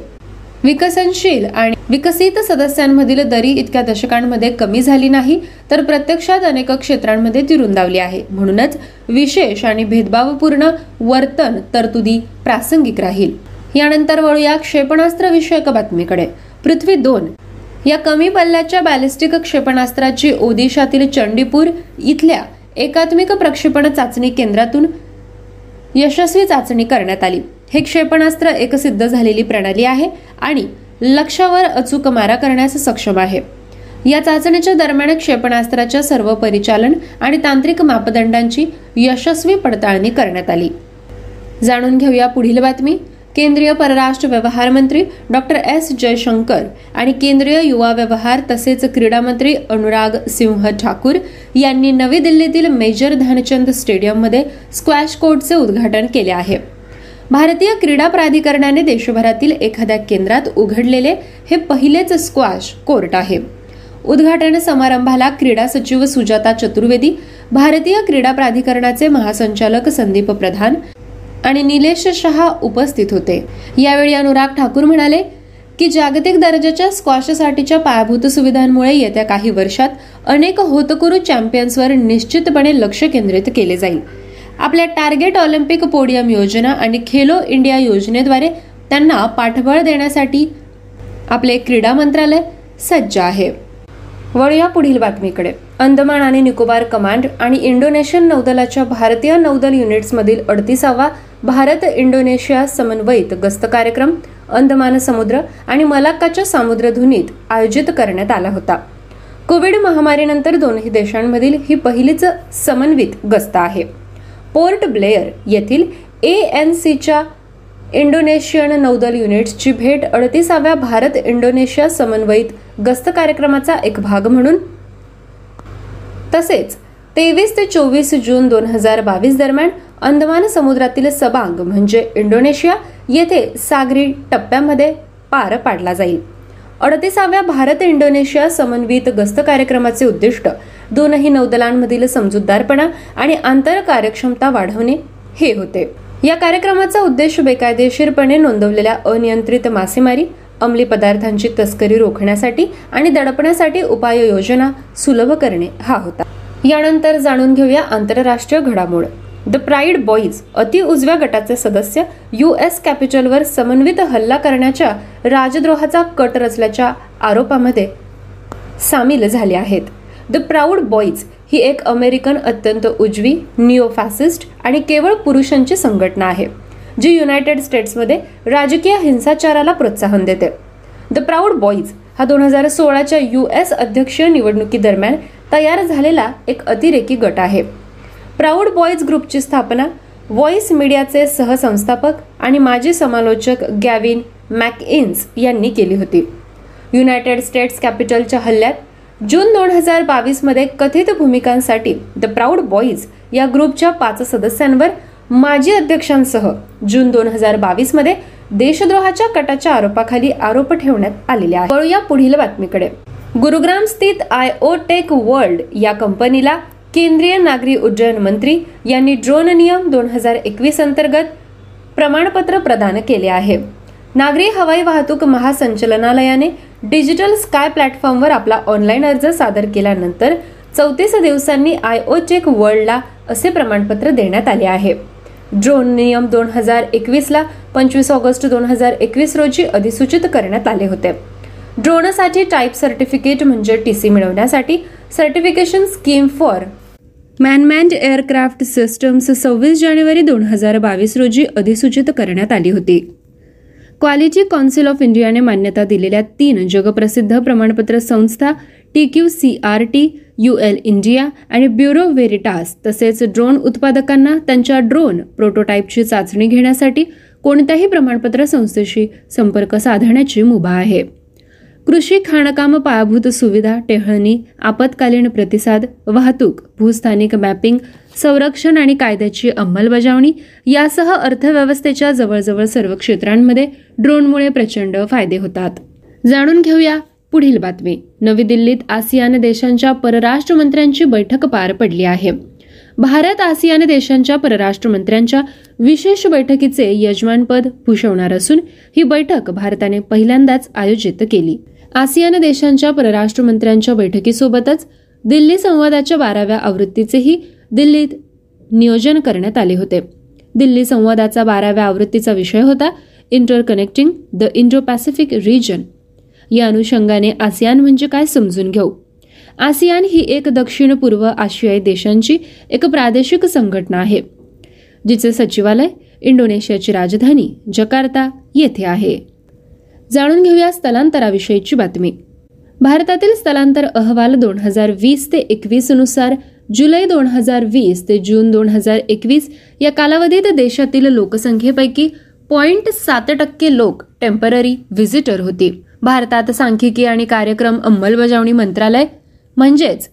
विकसनशील आणि विकसित सदस्यांमधील दरी इतक्या दशकांमध्ये कमी झाली नाही तर प्रत्यक्षात अनेक क्षेत्रांमध्ये ती रुंदावली आहे. म्हणूनच विशेष आणि भेदभावपूर्ण वर्तन तरतुदी प्रासंगिक राहील. यानंतर वळूया क्षेपणास्त्र विषयक बातमीकडे. पृथ्वी दोन या कमी पल्ल्याच्या बॅलिस्टिक क्षेपणास्त्राची ओदिशातील चंडीपूर इथल्या एकात्मिक प्रक्षेपण चाचणी केंद्रातून यशस्वी चाचणी करण्यात आली. हे क्षेपणास्त्र एक सिद्ध झालेली प्रणाली आहे आणि लक्ष्यावर अचूक मारा करण्यास सक्षम आहे. या चाचणीच्या दरम्यान क्षेपणास्त्राच्या सर्व परिचालन आणि तांत्रिक मापदंडांची यशस्वी पडताळणी करण्यात आली. जाणून घेऊया पुढील बातमी. केंद्रीय परराष्ट्र व्यवहार मंत्री डॉक्टर एस जयशंकर आणि केंद्रीय युवा व्यवहार तसेच क्रीडा मंत्री अनुराग सिंह ठाकूर यांनी नवी दिल्लीतील मेजर ध्यानचंद स्टेडियममध्ये स्क्वॅश कोर्टचे उद्घाटन केले आहे. भारतीय क्रीडा प्राधिकरणाने देशभरातील एखाद्या केंद्रात उघडलेले हे पहिलेच स्क्वॅश कोर्ट आहे. उद्घाटन समारंभाला क्रीडा सचिव सुजाता चतुर्वेदी भारतीय क्रीडा प्राधिकरणाचे महासंचालक संदीप प्रधान आणि निलेश शहा उपस्थित होते. यावेळी अनुराग ठाकूर म्हणाले की जागतिक दर्जाच्या स्क्वॉशसाठीच्या पायाभूत सुविधांमुळे येत्या काही वर्षात अनेक होतकुरू चॅम्पियन्सवर निश्चितपणे लक्ष केंद्रित केले जाईल. आपल्या टार्गेट ऑलिम्पिक पोडियम योजना आणि खेलो इंडिया योजनेद्वारे त्यांना पाठबळ देण्यासाठी आपले क्रीडा मंत्रालय सज्ज आहे. वळूया पुढील बातमीकडे. अंदमान आणि निकोबार कमांड आणि इंडोनेशियन नौदलाच्या भारतीय नौदल युनिट्समधील अडतीसावा भारत इंडोनेशिया समन्वयित गस्त कार्यक्रम अंदमान समुद्र आणि मलाक्काच्या सामुद्रधुनीत आयोजित करण्यात आला होता. कोविड महामारीनंतर दोन्ही देशांमधील ही पहिलीच समन्वित गस्त आहे. पोर्ट ब्लेअर येथील ए एन सीच्या इंडोनेशियन नौदल युनिट्सची भेट अडतीसाव्या भारत इंडोनेशिया समन्वयित गस्त कार्यक्रमाचा एक भाग म्हणून. तसेच तेवीस ते चोवीस जून दोन हजार बावीस दरम्यान अंदमान समुद्रातील सबांग म्हणजे इंडोनेशिया येथे सागरी टप्प्यामध्ये पार पाडला जाईल. अडतीसाव्या भारत इंडोनेशिया समन्वित गस्त कार्यक्रमाचे उद्दिष्ट दोनही नौदलांमधील समजूतदारपणा आणि आंतर कार्यक्षमता वाढवणे हे होते. या कार्यक्रमाचा उद्देश बेकायदेशीरपणे नोंदवलेल्या अनियंत्रित मासेमारी अंमली पदार्थांची तस्करी रोखण्यासाठी आणि दडपण्यासाठी उपाययोजना सुलभ करणे हा होता. यानंतर जाणून घेऊया आंतरराष्ट्रीय घडामोड. द प्राईड बॉईज अति उजव्या गटाचे सदस्य यू एस कॅपिटलवर समन्वित हल्ला करण्याच्या राजद्रोहाचा कट रचल्याच्या आरोपामध्ये सामील झाले आहेत. द प्राऊड बॉईज ही एक अमेरिकन अत्यंत उजवी निओफॅसिस्ट आणि केवळ पुरुषांची संघटना आहे जी युनायटेड स्टेट्समध्ये राजकीय हिंसाचाराला प्रोत्साहन देते. द प्राऊड बॉईज हा दोन हजार सोळाच्या यू एस अध्यक्षीय निवडणुकीदरम्यान तयार झालेला एक अतिरेकी गट आहे. प्राऊड बॉईज ग्रुपची स्थापना व्हॉइस मीडियाचे सहसंस्थापक आणि माजी समालोचक गॅविन मॅकइन्स यांनी केली होती. युनायटेड स्टेट्स कॅपिटलच्या हल्ल्यात जून दोन हजार बावीसमध्ये कथित भूमिकांसाठी द प्राऊड बॉईज या ग्रुपच्या पाच सदस्यांवर माजी अध्यक्षांसह जून दोन हजार बावीसमध्ये देशद्रोहाच्या कटाच्या आरोपाखाली आरोप ठेवण्यात आलेले आहे वळूया पुढील बातमीकडे. गुरुग्राम स्थित आय ओ टेक वर्ल्ड या कंपनीला केंद्रीय नागरी उड्डयन मंत्री यांनी ड्रोन नियम दोन हजार एकवीस अंतर्गत प्रमाणपत्र प्रदान केले आहे. नागरी हवाई वाहतूक महासंचालनालयाने डिजिटल स्काय प्लॅटफॉर्मवर आपला ऑनलाईन अर्ज सादर केल्यानंतर चौतीस दिवसांनी आय ओ चेक वर्ल्डला असे प्रमाणपत्र देण्यात आले आहे. ड्रोन नियम दोन हजार एकवीसला पंचवीस ऑगस्ट दोन हजार एकवीस रोजी अधिसूचित करण्यात आले होते. ड्रोनसाठी टाईप सर्टिफिकेट म्हणजे टी सी मिळवण्यासाठी certification scheme for unmanned aircraft systems सव्वीस जानेवारी दोन हजार बावीस रोजी अधिसूचित करण्यात आली होती. क्वालिटी कौन्सिल ऑफ इंडियाने मान्यता दिलेल्या तीन जगप्रसिद्ध प्रमाणपत्र संस्था T Q C R T U L India आणि ब्युरो व्हेरिटास तसेच ड्रोन उत्पादकांना त्यांच्या ड्रोन प्रोटोटाईपची चाचणी घेण्यासाठी कोणत्याही प्रमाणपत्र संस्थेशी संपर्क साधण्याची मुभा आहे. कृषी खाणकाम पायाभूत सुविधा टेहळणी आपत्कालीन प्रतिसाद वाहतूक भूस्थानिक मॅपिंग संरक्षण आणि कायद्याची अंमलबजावणी यासह अर्थव्यवस्थेच्या जवळजवळ सर्व क्षेत्रांमध्ये ड्रोनमुळे प्रचंड फायदे होतात. जाणून घेऊया पुढील बातमी. नवी दिल्लीत आसियान देशांच्या परराष्ट्र मंत्र्यांची बैठक पार पडली आहे. भारत आसियान देशांच्या परराष्ट्र मंत्र्यांच्या विशेष बैठकीचे यजमानपद भूषवणार असून ही बैठक भारताने पहिल्यांदाच आयोजित केली. आसियान देशांच्या परराष्ट्र मंत्र्यांच्या बैठकीसोबतच दिल्ली संवादाच्या बाराव्या आवृत्तीचेही दिल्लीत नियोजन करण्यात आले होते. दिल्ली संवादाचा बाराव्या आवृत्तीचा विषय होता interconnecting the Indo Pacific region. या अनुषंगाने आसियान म्हणजे काय समजून घेऊ? आसियान ही एक दक्षिण पूर्व आशियाई देशांची एक प्रादेशिक संघटना आहे जिचे सचिवालय इंडोनेशियाची राजधानी जकार्ता येथे आहे. जाणून घेऊया स्थलांतराविषयीची बातमी. भारतातील स्थलांतर अहवाल दोन हजार वीस ते एकवीसनुसार जुलै दोन हजार वीस ते जून दोन हजार एकवीस या कालावधीत देशातील लोकसंख्येपैकी पॉइंट सात टक्के लोक टेंपररी व्हिजिटर होती. भारतात सांख्यिकी आणि कार्यक्रम अंमलबजावणी मंत्रालय म्हणजेच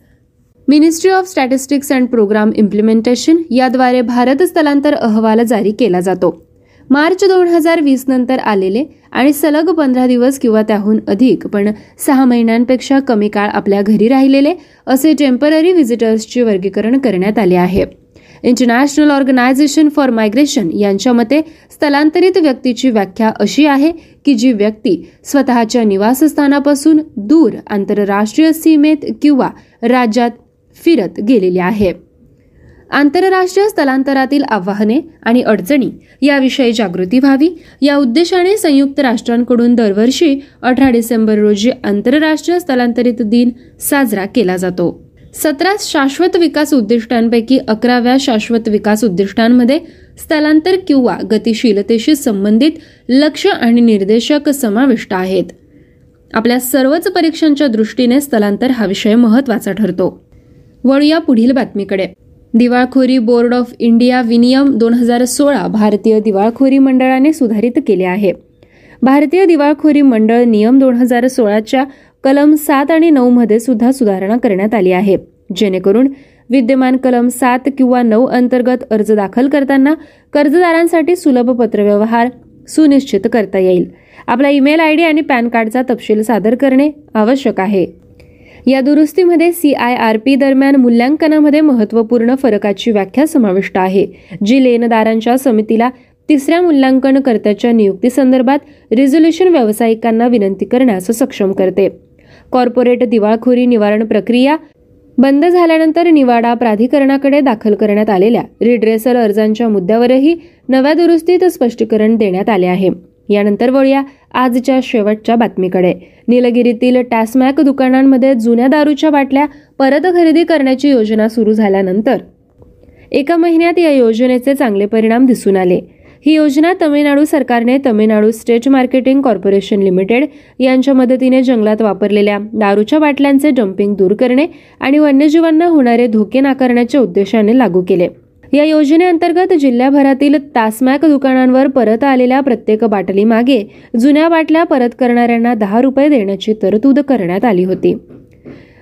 ministry of statistics and programme implementation याद्वारे भारत स्थलांतर अहवाल जारी केला जातो. मार्च दोन हजार वीस नंतर आलेले आणि सलग पंधरा दिवस किंवा त्याहून अधिक पण सहा महिन्यांपेक्षा कमी काळ आपल्या घरी राहिलेले असे टेंपररी व्हिजिटर्सचे वर्गीकरण करण्यात आले आहे. इंटरनॅशनल ऑर्गनायझेशन फॉर मायग्रेशन यांच्या मते स्थलांतरित व्यक्तीची व्याख्या अशी आहे की जी व्यक्ती स्वतःच्या निवासस्थानापासून दूर आंतरराष्ट्रीय सीमेत किंवा राज्यात फिरत गेलेली आहे. आंतरराष्ट्रीय स्थलांतरातील आव्हाने आणि अडचणी याविषयी जागृती व्हावी. या उद्देशाने संयुक्त राष्ट्रांकडून दरवर्षी अठरा डिसेंबर रोजी आंतरराष्ट्रीय स्थलांतरित दिन साजरा केला जातो. सतरा शाश्वत विकास उद्दिष्टांपैकी अकराव्या शाश्वत विकास उद्दिष्टांमध्ये स्थलांतर किंवा गतिशीलतेशी संबंधित लक्ष आणि निर्देशक समाविष्ट आहेत. आपल्या सर्वच परीक्षांच्या दृष्टीने स्थलांतर हा विषय महत्त्वाचा ठरतो. वळूया पुढील बातमीकडे. दिवाळखोरी बोर्ड ऑफ इंडिया विनियम दोन हजार सोळा भारतीय दिवाळखोरी मंडळाने सुधारित केले आहे. भारतीय दिवाळखोरी मंडळ नियम दोन हजार सोळाच्या कलम सात आणि नऊमध्ये सुद्धा सुधारणा करण्यात आली आहे. जेणेकरून विद्यमान कलम सात किंवा नऊ अंतर्गत अर्ज दाखल करताना कर्जदारांसाठी सुलभ पत्रव्यवहार सुनिश्चित करता येईल. आपला ईमेल आय डी आणि पॅन कार्डचा तपशील सादर करणे आवश्यक आहे. या दुरुस्तीमध्ये सी आय आर पी दरम्यान मूल्यांकनामध्ये महत्त्वपूर्ण फरकाची व्याख्या समाविष्ट आहे जी लेनदारांच्या समितीला तिसऱ्या मूल्यांकनकर्त्याच्या नियुक्तीसंदर्भात रिझोल्युशन व्यावसायिकांना विनंती करण्यास सक्षम करते. कॉर्पोरेट दिवाळखोरी निवारण प्रक्रिया बंद झाल्यानंतर निवाडा प्राधिकरणाकडे दाखल करण्यात आलेल्या रिड्रेसल अर्जांच्या मुद्द्यावरही नव्या दुरुस्तीत स्पष्टीकरण देण्यात आले आहे. यानंतर वळूया आजच्या शेवटच्या बातमीकडे. निलगिरीतील टॅसमॅक दुकानांमध्ये जुन्या दारूच्या बाटल्या परत खरेदी करण्याची योजना सुरू झाल्यानंतर एका महिन्यात या योजनेचे चांगले परिणाम दिसून आले. ही योजना तमिळनाडू सरकारने Tamil Nadu state marketing corporation limited यांच्या मदतीने जंगलात वापरलेल्या दारूच्या बाटल्यांचे डम्पिंग दूर करणे आणि वन्यजीवांना होणारे धोके नाकारण्याच्या उद्देशाने लागू केले. या योजनेअंतर्गत जिल्ह्याभरातील तासमॅक दुकानांवर परत आलेल्या प्रत्येक बाटलीमागे जुन्या बाटल्या परत करणाऱ्यांना दहा रुपये देण्याची तरतूद करण्यात आली होती.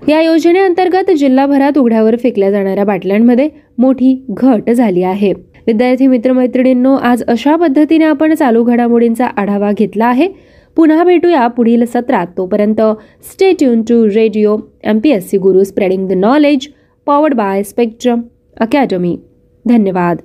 या योजनेअंतर्गत जिल्हाभरात उघड्यावर फेकल्या जाणाऱ्या बाटल्यांमध्ये मोठी घट झाली आहे. विद्यार्थी मित्रमैत्रिणींनो आज अशा पद्धतीने आपण चालू घडामोडींचा आढावा घेतला आहे. पुन्हा भेटूया पुढील सत्रात. तोपर्यंत stay tune to radio M P S C Guru spreading the knowledge powered by spectrum academy धन्यवाद.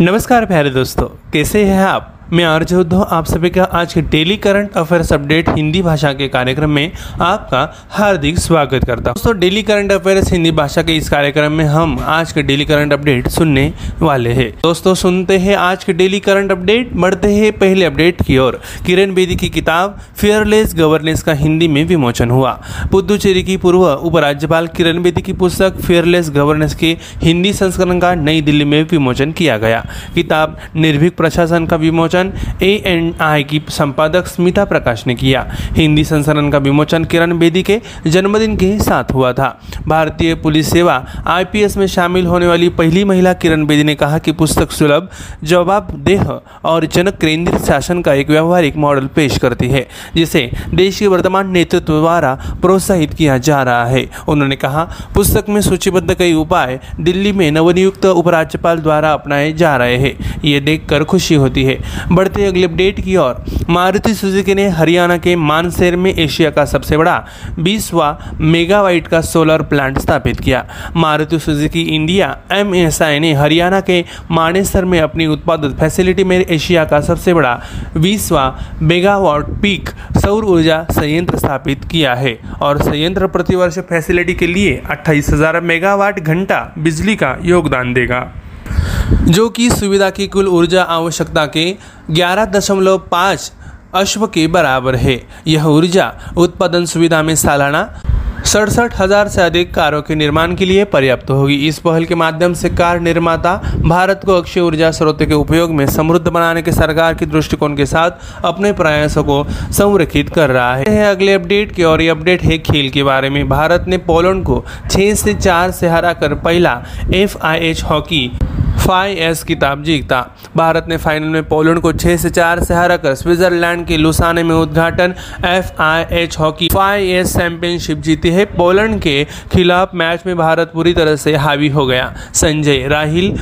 नमस्कार प्यारे दोस्तों कैसे हैं आप? मैं आर्य उद्धव, आप सभी का आज के daily current affairs update Hindi भाषा के कार्यक्रम में आपका हार्दिक स्वागत करता हूँ। दोस्तों, डेली करंट अफेयर्स हिंदी भाषा के इस कार्यक्रम में हम आज के डेली करंट अपडेट सुनने वाले हैं। दोस्तों, सुनते हैं आज के डेली करंट अपडेट, बढ़ते हैं पहले अपडेट की ओर। किरण बेदी की किताब फेयरलेस गवर्नेंस का हिंदी में विमोचन हुआ। पुदुचेरी की पूर्व उपराज्यपाल किरण बेदी की पुस्तक फेयरलेस गवर्नेंस के हिंदी संस्करण का नई दिल्ली में विमोचन किया गया। किताब, निर्भीक प्रशासन का विमोचन विमोचन ए एन आई की संपादक स्मिता प्रकाश ने किया। हिंदी संस्करण का विमोचन किरण बेदी के जन्मदिन के साथ हुआ था। भारतीय पुलिस सेवा आईपीएस में शामिल होने वाली पहली महिला किरण बेदी ने कहा कि पुस्तक सुलभ जवाबदेह और जनक केंद्रित शासन का एक व्यवहारिक मॉडल पेश करती है, जिसे देश के वर्तमान नेतृत्व द्वारा प्रोत्साहित किया जा रहा है। उन्होंने कहा, पुस्तक में सूचीबद्ध कई उपाय दिल्ली में नवनियुक्त उपराज्यपाल द्वारा अपनाए जा रहे हैं। ये देखकर खुशी होती है। बढ़ते अगले अपडेट की ओर। मारुति सुजुकी ने हरियाणा के मानसेर में एशिया का सबसे बड़ा बीसवा मेगावाइट का सोलर प्लांट स्थापित किया। मारुति सुजुकी इंडिया एमएसआई ने हरियाणा के मानेसर में अपनी उत्पादन फैसिलिटी में एशिया का सबसे बड़ा बीसवा मेगावाट पीक सौर ऊर्जा संयंत्र स्थापित किया है और संयंत्र प्रतिवर्ष फैसिलिटी के लिए अट्ठाईस मेगावाट घंटा बिजली का योगदान देगा। जो कि सुविधा की कुल ऊर्जा आवश्यकता के ग्यारह दशमलव पाँच अश्व के बराबर है। यह ऊर्जा उत्पादन सुविधा में सालाना सड़सठ हज़ार से अधिक कारों के निर्माण के लिए पर्याप्त होगी। इस पहल के माध्यम से कार निर्माता भारत को अक्षय ऊर्जा स्रोत के उपयोग में समृद्ध बनाने के सरकार के दृष्टिकोण के साथ अपने प्रयासों को संरेखित कर रहा है। अगले अपडेट की और ये अपडेट है खेल के बारे में। भारत ने पोलैंड को छह से चार से हराकर पहला एफआईएच हॉकी फाइव एस किताब जीता भारत ने फाइनल में पोलैंड को छह से चार से हराकर स्विट्जरलैंड के लुसाने में उद्घाटन F I H hockey. Five S championship जीती है पोलैंड के खिलाफ मैच में भारत पूरी तरह से हावी हो गया। संजय, राहिल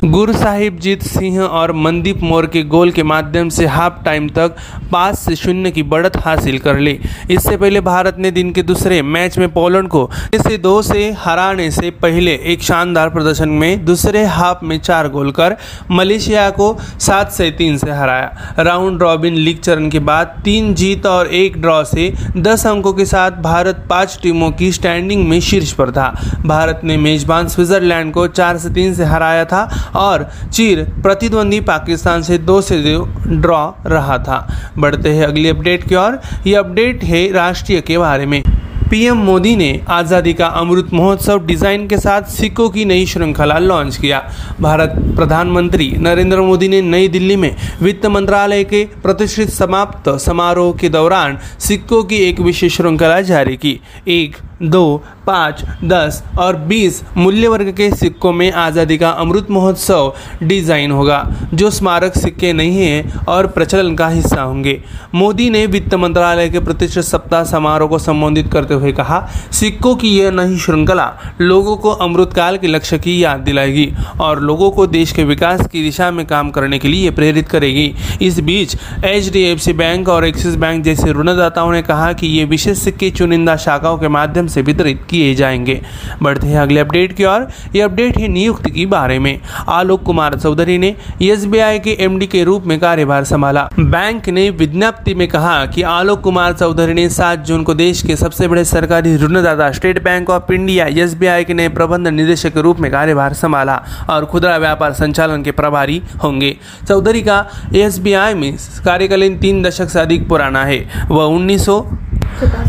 जीत सिंह और मनदीप मोर के गोल के माध्यम से हाफ़ टाइम तक पाँच से शून्य की बढ़त हासिल कर ली। इससे पहले भारत ने दिन के दूसरे मैच में पोलैंड को इसे दो से हराने से पहले एक शानदार प्रदर्शन में दूसरे हाफ़ में चार गोल कर मलेशिया को सात से तीन से हराया। राउंड रॉबिन लीग चरण के बाद तीन जीत और एक ड्रॉ से दस अंकों के साथ भारत पाँच टीमों की स्टैंडिंग में शीर्ष पर था। भारत ने मेजबान स्विट्जरलैंड को चार से तीन से हराया था और चीर प्रतिद्वंदी पाकिस्तान से दो से दो ड्रॉ रहा था। बढ़ते हैं अगली अपडेट की ओर। ये अपडेट है राष्ट्रीय के बारे में। पीएम मोदी ने आज़ादी का अमृत महोत्सव डिज़ाइन के साथ सिक्कों की नई श्रृंखला लॉन्च किया। भारत प्रधानमंत्री नरेंद्र मोदी ने नई दिल्ली में वित्त मंत्रालय के प्रतिष्ठित समाप्त समारोह के दौरान सिक्कों की एक विशेष श्रृंखला जारी की। एक दो, पाँच, दस और बीस मूल्य वर्ग के सिक्कों में आज़ादी का अमृत महोत्सव डिज़ाइन होगा, जो स्मारक सिक्के नहीं हैं और प्रचलन का हिस्सा होंगे। मोदी ने वित्त मंत्रालय के प्रतिष्ठित सप्ताह समारोह को संबोधित करते हुए कहा, सिक्कों की यह नई श्रृंखला लोगों को अमृतकाल के लक्ष्य की याद दिलाएगी और लोगों को देश के विकास की दिशा में काम करने के लिए प्रेरित करेगी। इस बीच, एचडीएफसी बैंक और एक्सिस बैंक जैसे ऋणदाताओं ने कहा कि ये विशेष सिक्के चुनिंदा शाखाओं के माध्यम माध्यम से वितरित किए जाएँगे। बढ़ते हैं अगले अपडेट की ओर। ये अपडेट है नियुक्ति के बारे में। आलोक कुमार चौधरी ने एसबीआई के एमडी के रूप में कार्यभार संभाला। बैंक ने विज्ञप्ति में कहा कि आलोक कुमार चौधरी ने सात जून को देश के सबसे बड़े सरकारी ऋणदाता state bank of India S के नए प्रबंध निदेशक के रूप में कार्यभार संभाला और खुदरा व्यापार संचालन के प्रभारी होंगे। चौधरी का एस में कार्यकालीन तीन दशक से अधिक पुराना है। वह उन्नीस सौ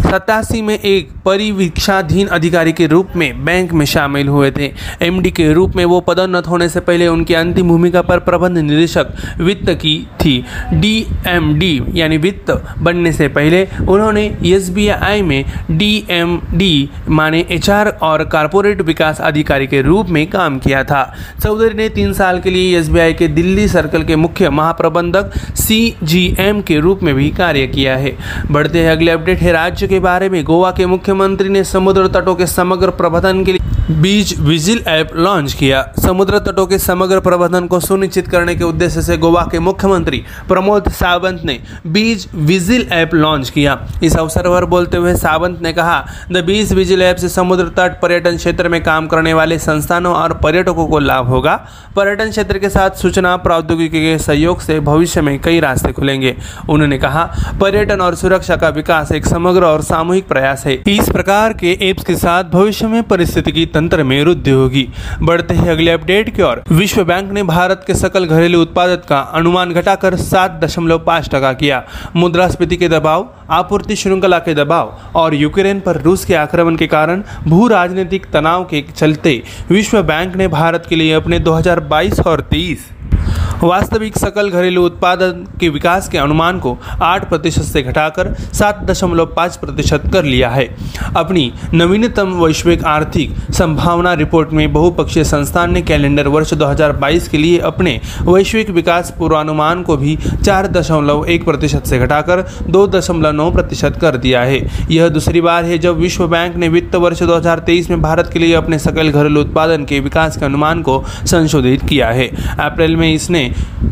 सतासी में एक परिवीक्षाधीन अधिकारी के रूप में बैंक में शामिल हुए थे। एमडी के रूप में वो पदोन्नत होने से पहले उनकी अंतिम भूमिका पर प्रबंध निदेशक वित्त की थी। डीएमडी यानी वित्त बनने से पहले उन्होंने एसबीआई में डीएमडी माने एचआर और कारपोरेट विकास अधिकारी के रूप में काम किया था। चौधरी ने तीन साल के लिए एसबीआई के दिल्ली सर्कल के मुख्य महाप्रबंधक सीजीएम के रूप में भी कार्य किया है। बढ़ते हैं अगले अपडेट। राज्य के बारे में गोवा के मुख्यमंत्री ने समुद्र तटों के समग्र प्रबंधन के लिए बीच विजिल ऐप लॉन्च किया। समुद्र तटों के समग्र प्रबंधन को सुनिश्चित करने के उद्देश्य से गोवा के मुख्यमंत्री प्रमोद सावंत ने बीज विजिल ऐप लॉन्च किया। इस अवसर पर बोलते हुए सावंत ने कहा, द बीज विजिल ऐप से समुद्र तट पर्यटन क्षेत्र में काम करने वाले संस्थानों और पर्यटकों को लाभ होगा। पर्यटन क्षेत्र के साथ सूचना प्रौद्योगिकी के सहयोग से भविष्य में कई रास्ते खुलेंगे। उन्होंने कहा, पर्यटन और सुरक्षा का विकास एक समग्र और सामूहिक प्रयास है। इस प्रकार के एप्स के साथ भविष्य में परिस्थितिकी तंत्र में वृद्धि होगी बढ़ते हैं अगले अपडेट की ओर। विश्व बैंक ने भारत के सकल घरेलू उत्पादक का अनुमान घटाकर सात दशमलव पाँच टका किया। मुद्रास्फीति के दबाव, आपूर्ति श्रृंखला के दबाव और यूक्रेन पर रूस के आक्रमण के कारण भू राजनीतिक तनाव के चलते विश्व बैंक ने भारत के लिए अपने 2022 और 23 वास्तविक सकल घरेलू उत्पादन के विकास के अनुमान को आठ प्रतिशत से घटाकर सात दशमलव पाँच प्रतिशत कर लिया है। अपनी नवीनतम वैश्विक आर्थिक संभावना रिपोर्ट में बहुपक्षीय संस्थान ने कैलेंडर वर्ष 2022 के लिए अपने वैश्विक विकास पूर्वानुमान को भी चार दशमलव एक प्रतिशत से घटाकर दो दशमलव नौ प्रतिशत कर दिया है। यह दूसरी बार है जब विश्व बैंक ने वित्त वर्ष 2023 में भारत के लिए अपने सकल घरेलू उत्पादन के विकास के अनुमान को संशोधित किया है। अप्रैल में इसने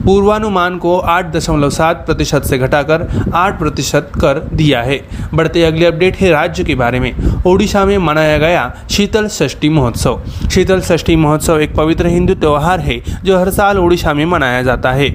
पूर्वानुमान को आठ दशमलव सात प्रतिशत से घटाकर आठ प्रतिशत कर दिया है। बढ़ते अगले अपडेट है राज्य के बारे में। ओडिशा में मनाया गया शीतल षष्ठी महोत्सव। शीतल षष्ठी महोत्सव एक पवित्र हिंदू त्यौहार है, जो हर साल ओडिशा में मनाया जाता है।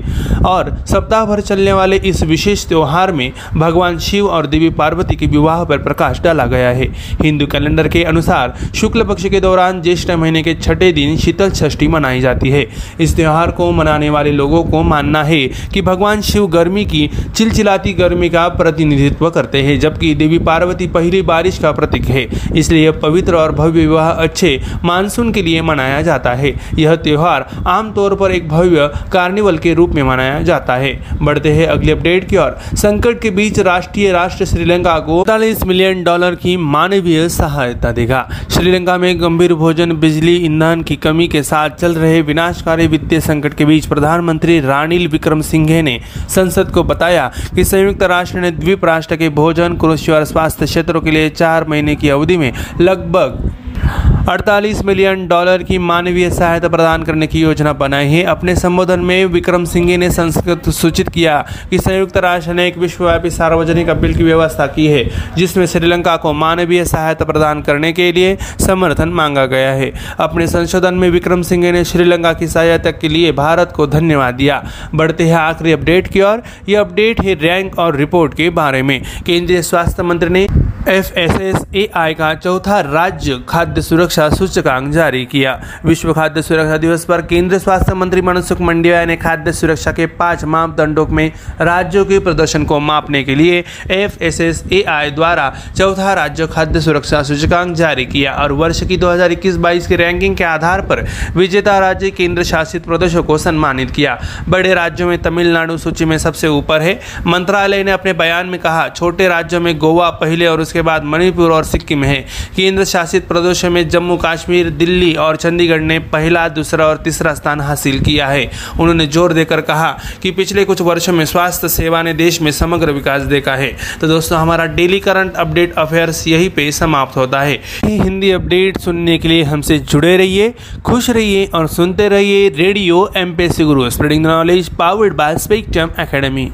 और सप्ताह भर चलने वाले इस विशेष त्यौहार में भगवान शिव और देवी पार्वती के विवाह पर प्रकाश डाला गया है। हिंदू कैलेंडर के अनुसार शुक्ल पक्ष के दौरान ज्येष्ठ महीने के छठे दिन शीतल षष्ठी मनाई जाती है। इस त्यौहार को मनाने वाले लोगों को मानना है कि भगवान शिव गर्मी की, चिलचिलाती गर्मी का प्रतिनिधित्व करते हैं, जबकि देवी पार्वती पहली बारिश का प्रतीक है। इसलिए यह पवित्र और भव्य विवाह अच्छे मानसून के लिए मनाया जाता है। यह त्यौहार आमतौर पर एक भव्य कार्निवल के रूप में मनाया जाता है। बढ़ते हैं अगले अपडेट की ओर। संकट के बीच राष्ट्रीय राष्ट्र श्रीलंका को 45 मिलियन डॉलर की मानवीय सहायता देगा। श्रीलंका में गंभीर भोजन, बिजली, ईंधन की कमी के साथ चल रहे विनाशकारी वित्तीय संकट के बीच प्रधानमंत्री रानिल विक्रम सिंघे ने संसद को बताया कि संयुक्त राष्ट्र ने द्वीप राष्ट्र के भोजन कृषी और स्वास्थ्य क्षेत्रों के लिए चार महीने की अवधि में लगभग 48 मिलियन डॉलर की मानवीय सहायता प्रदान करने की योजना बनाई है। अपने संबोधन में विक्रम सिंघे ने संस्कृत सूचित किया कि संयुक्त राष्ट्र ने एक विश्वव्यापी सार्वजनिक अपील की व्यवस्था की है, जिसमें श्रीलंका को मानवीय सहायता प्रदान करने के लिए समर्थन मांगा गया है। अपने संशोधन में विक्रम सिंघे ने श्रीलंका की सहायता के लिए भारत को धन्यवाद दिया। बढ़ते हैं आखिरी अपडेट की ओर। यह अपडेट है रैंक और रिपोर्ट के बारे में। केंद्रीय स्वास्थ्य मंत्री ने F S S A I का चौथा राज्य खाद्य सुरक्षा सूचकांक जारी किया विश्व खाद्य सुरक्षा दिवस पर केंद्रीय स्वास्थ्य मंत्री मनसुख मंडिया ने खाद्य सुरक्षा के पाँच मापदंडों में राज्यों के प्रदर्शन को मापने के लिए एफ़ द्वारा चौथा राज्य खाद्य सुरक्षा सूचकांक जारी किया और वर्ष की 2021-22 की रैंकिंग के आधार पर विजेता राज्य केंद्र शासित प्रदेशों को सम्मानित किया। बड़े राज्यों में तमिलनाडु सूची में सबसे ऊपर है। मंत्रालय ने अपने बयान में कहा, छोटे राज्यों में गोवा पहले और उसके बाद मणिपुर और सिक्किम है। केंद्र शासित प्रदेशों में जम्मू कश्मीर, दिल्ली और चंडीगढ़ ने पहला, दूसरा और तीसरा स्थान हासिल किया है। उन्होंने ज़ोर देकर कहा कि पिछले कुछ वर्षों में स्वास्थ्य सेवा ने देश में समग्र विकास देखा है। तो दोस्तों, हमारा डेली करंट अपडेट अफेयर्स यहीं पे समाप्त होता है। हिंदी अपडेट सुनने के लिए हमसे जुड़े रहिए, खुश रहिए और सुनते रहिए radio M Guru spreading knowledge powered by Spectrum Academy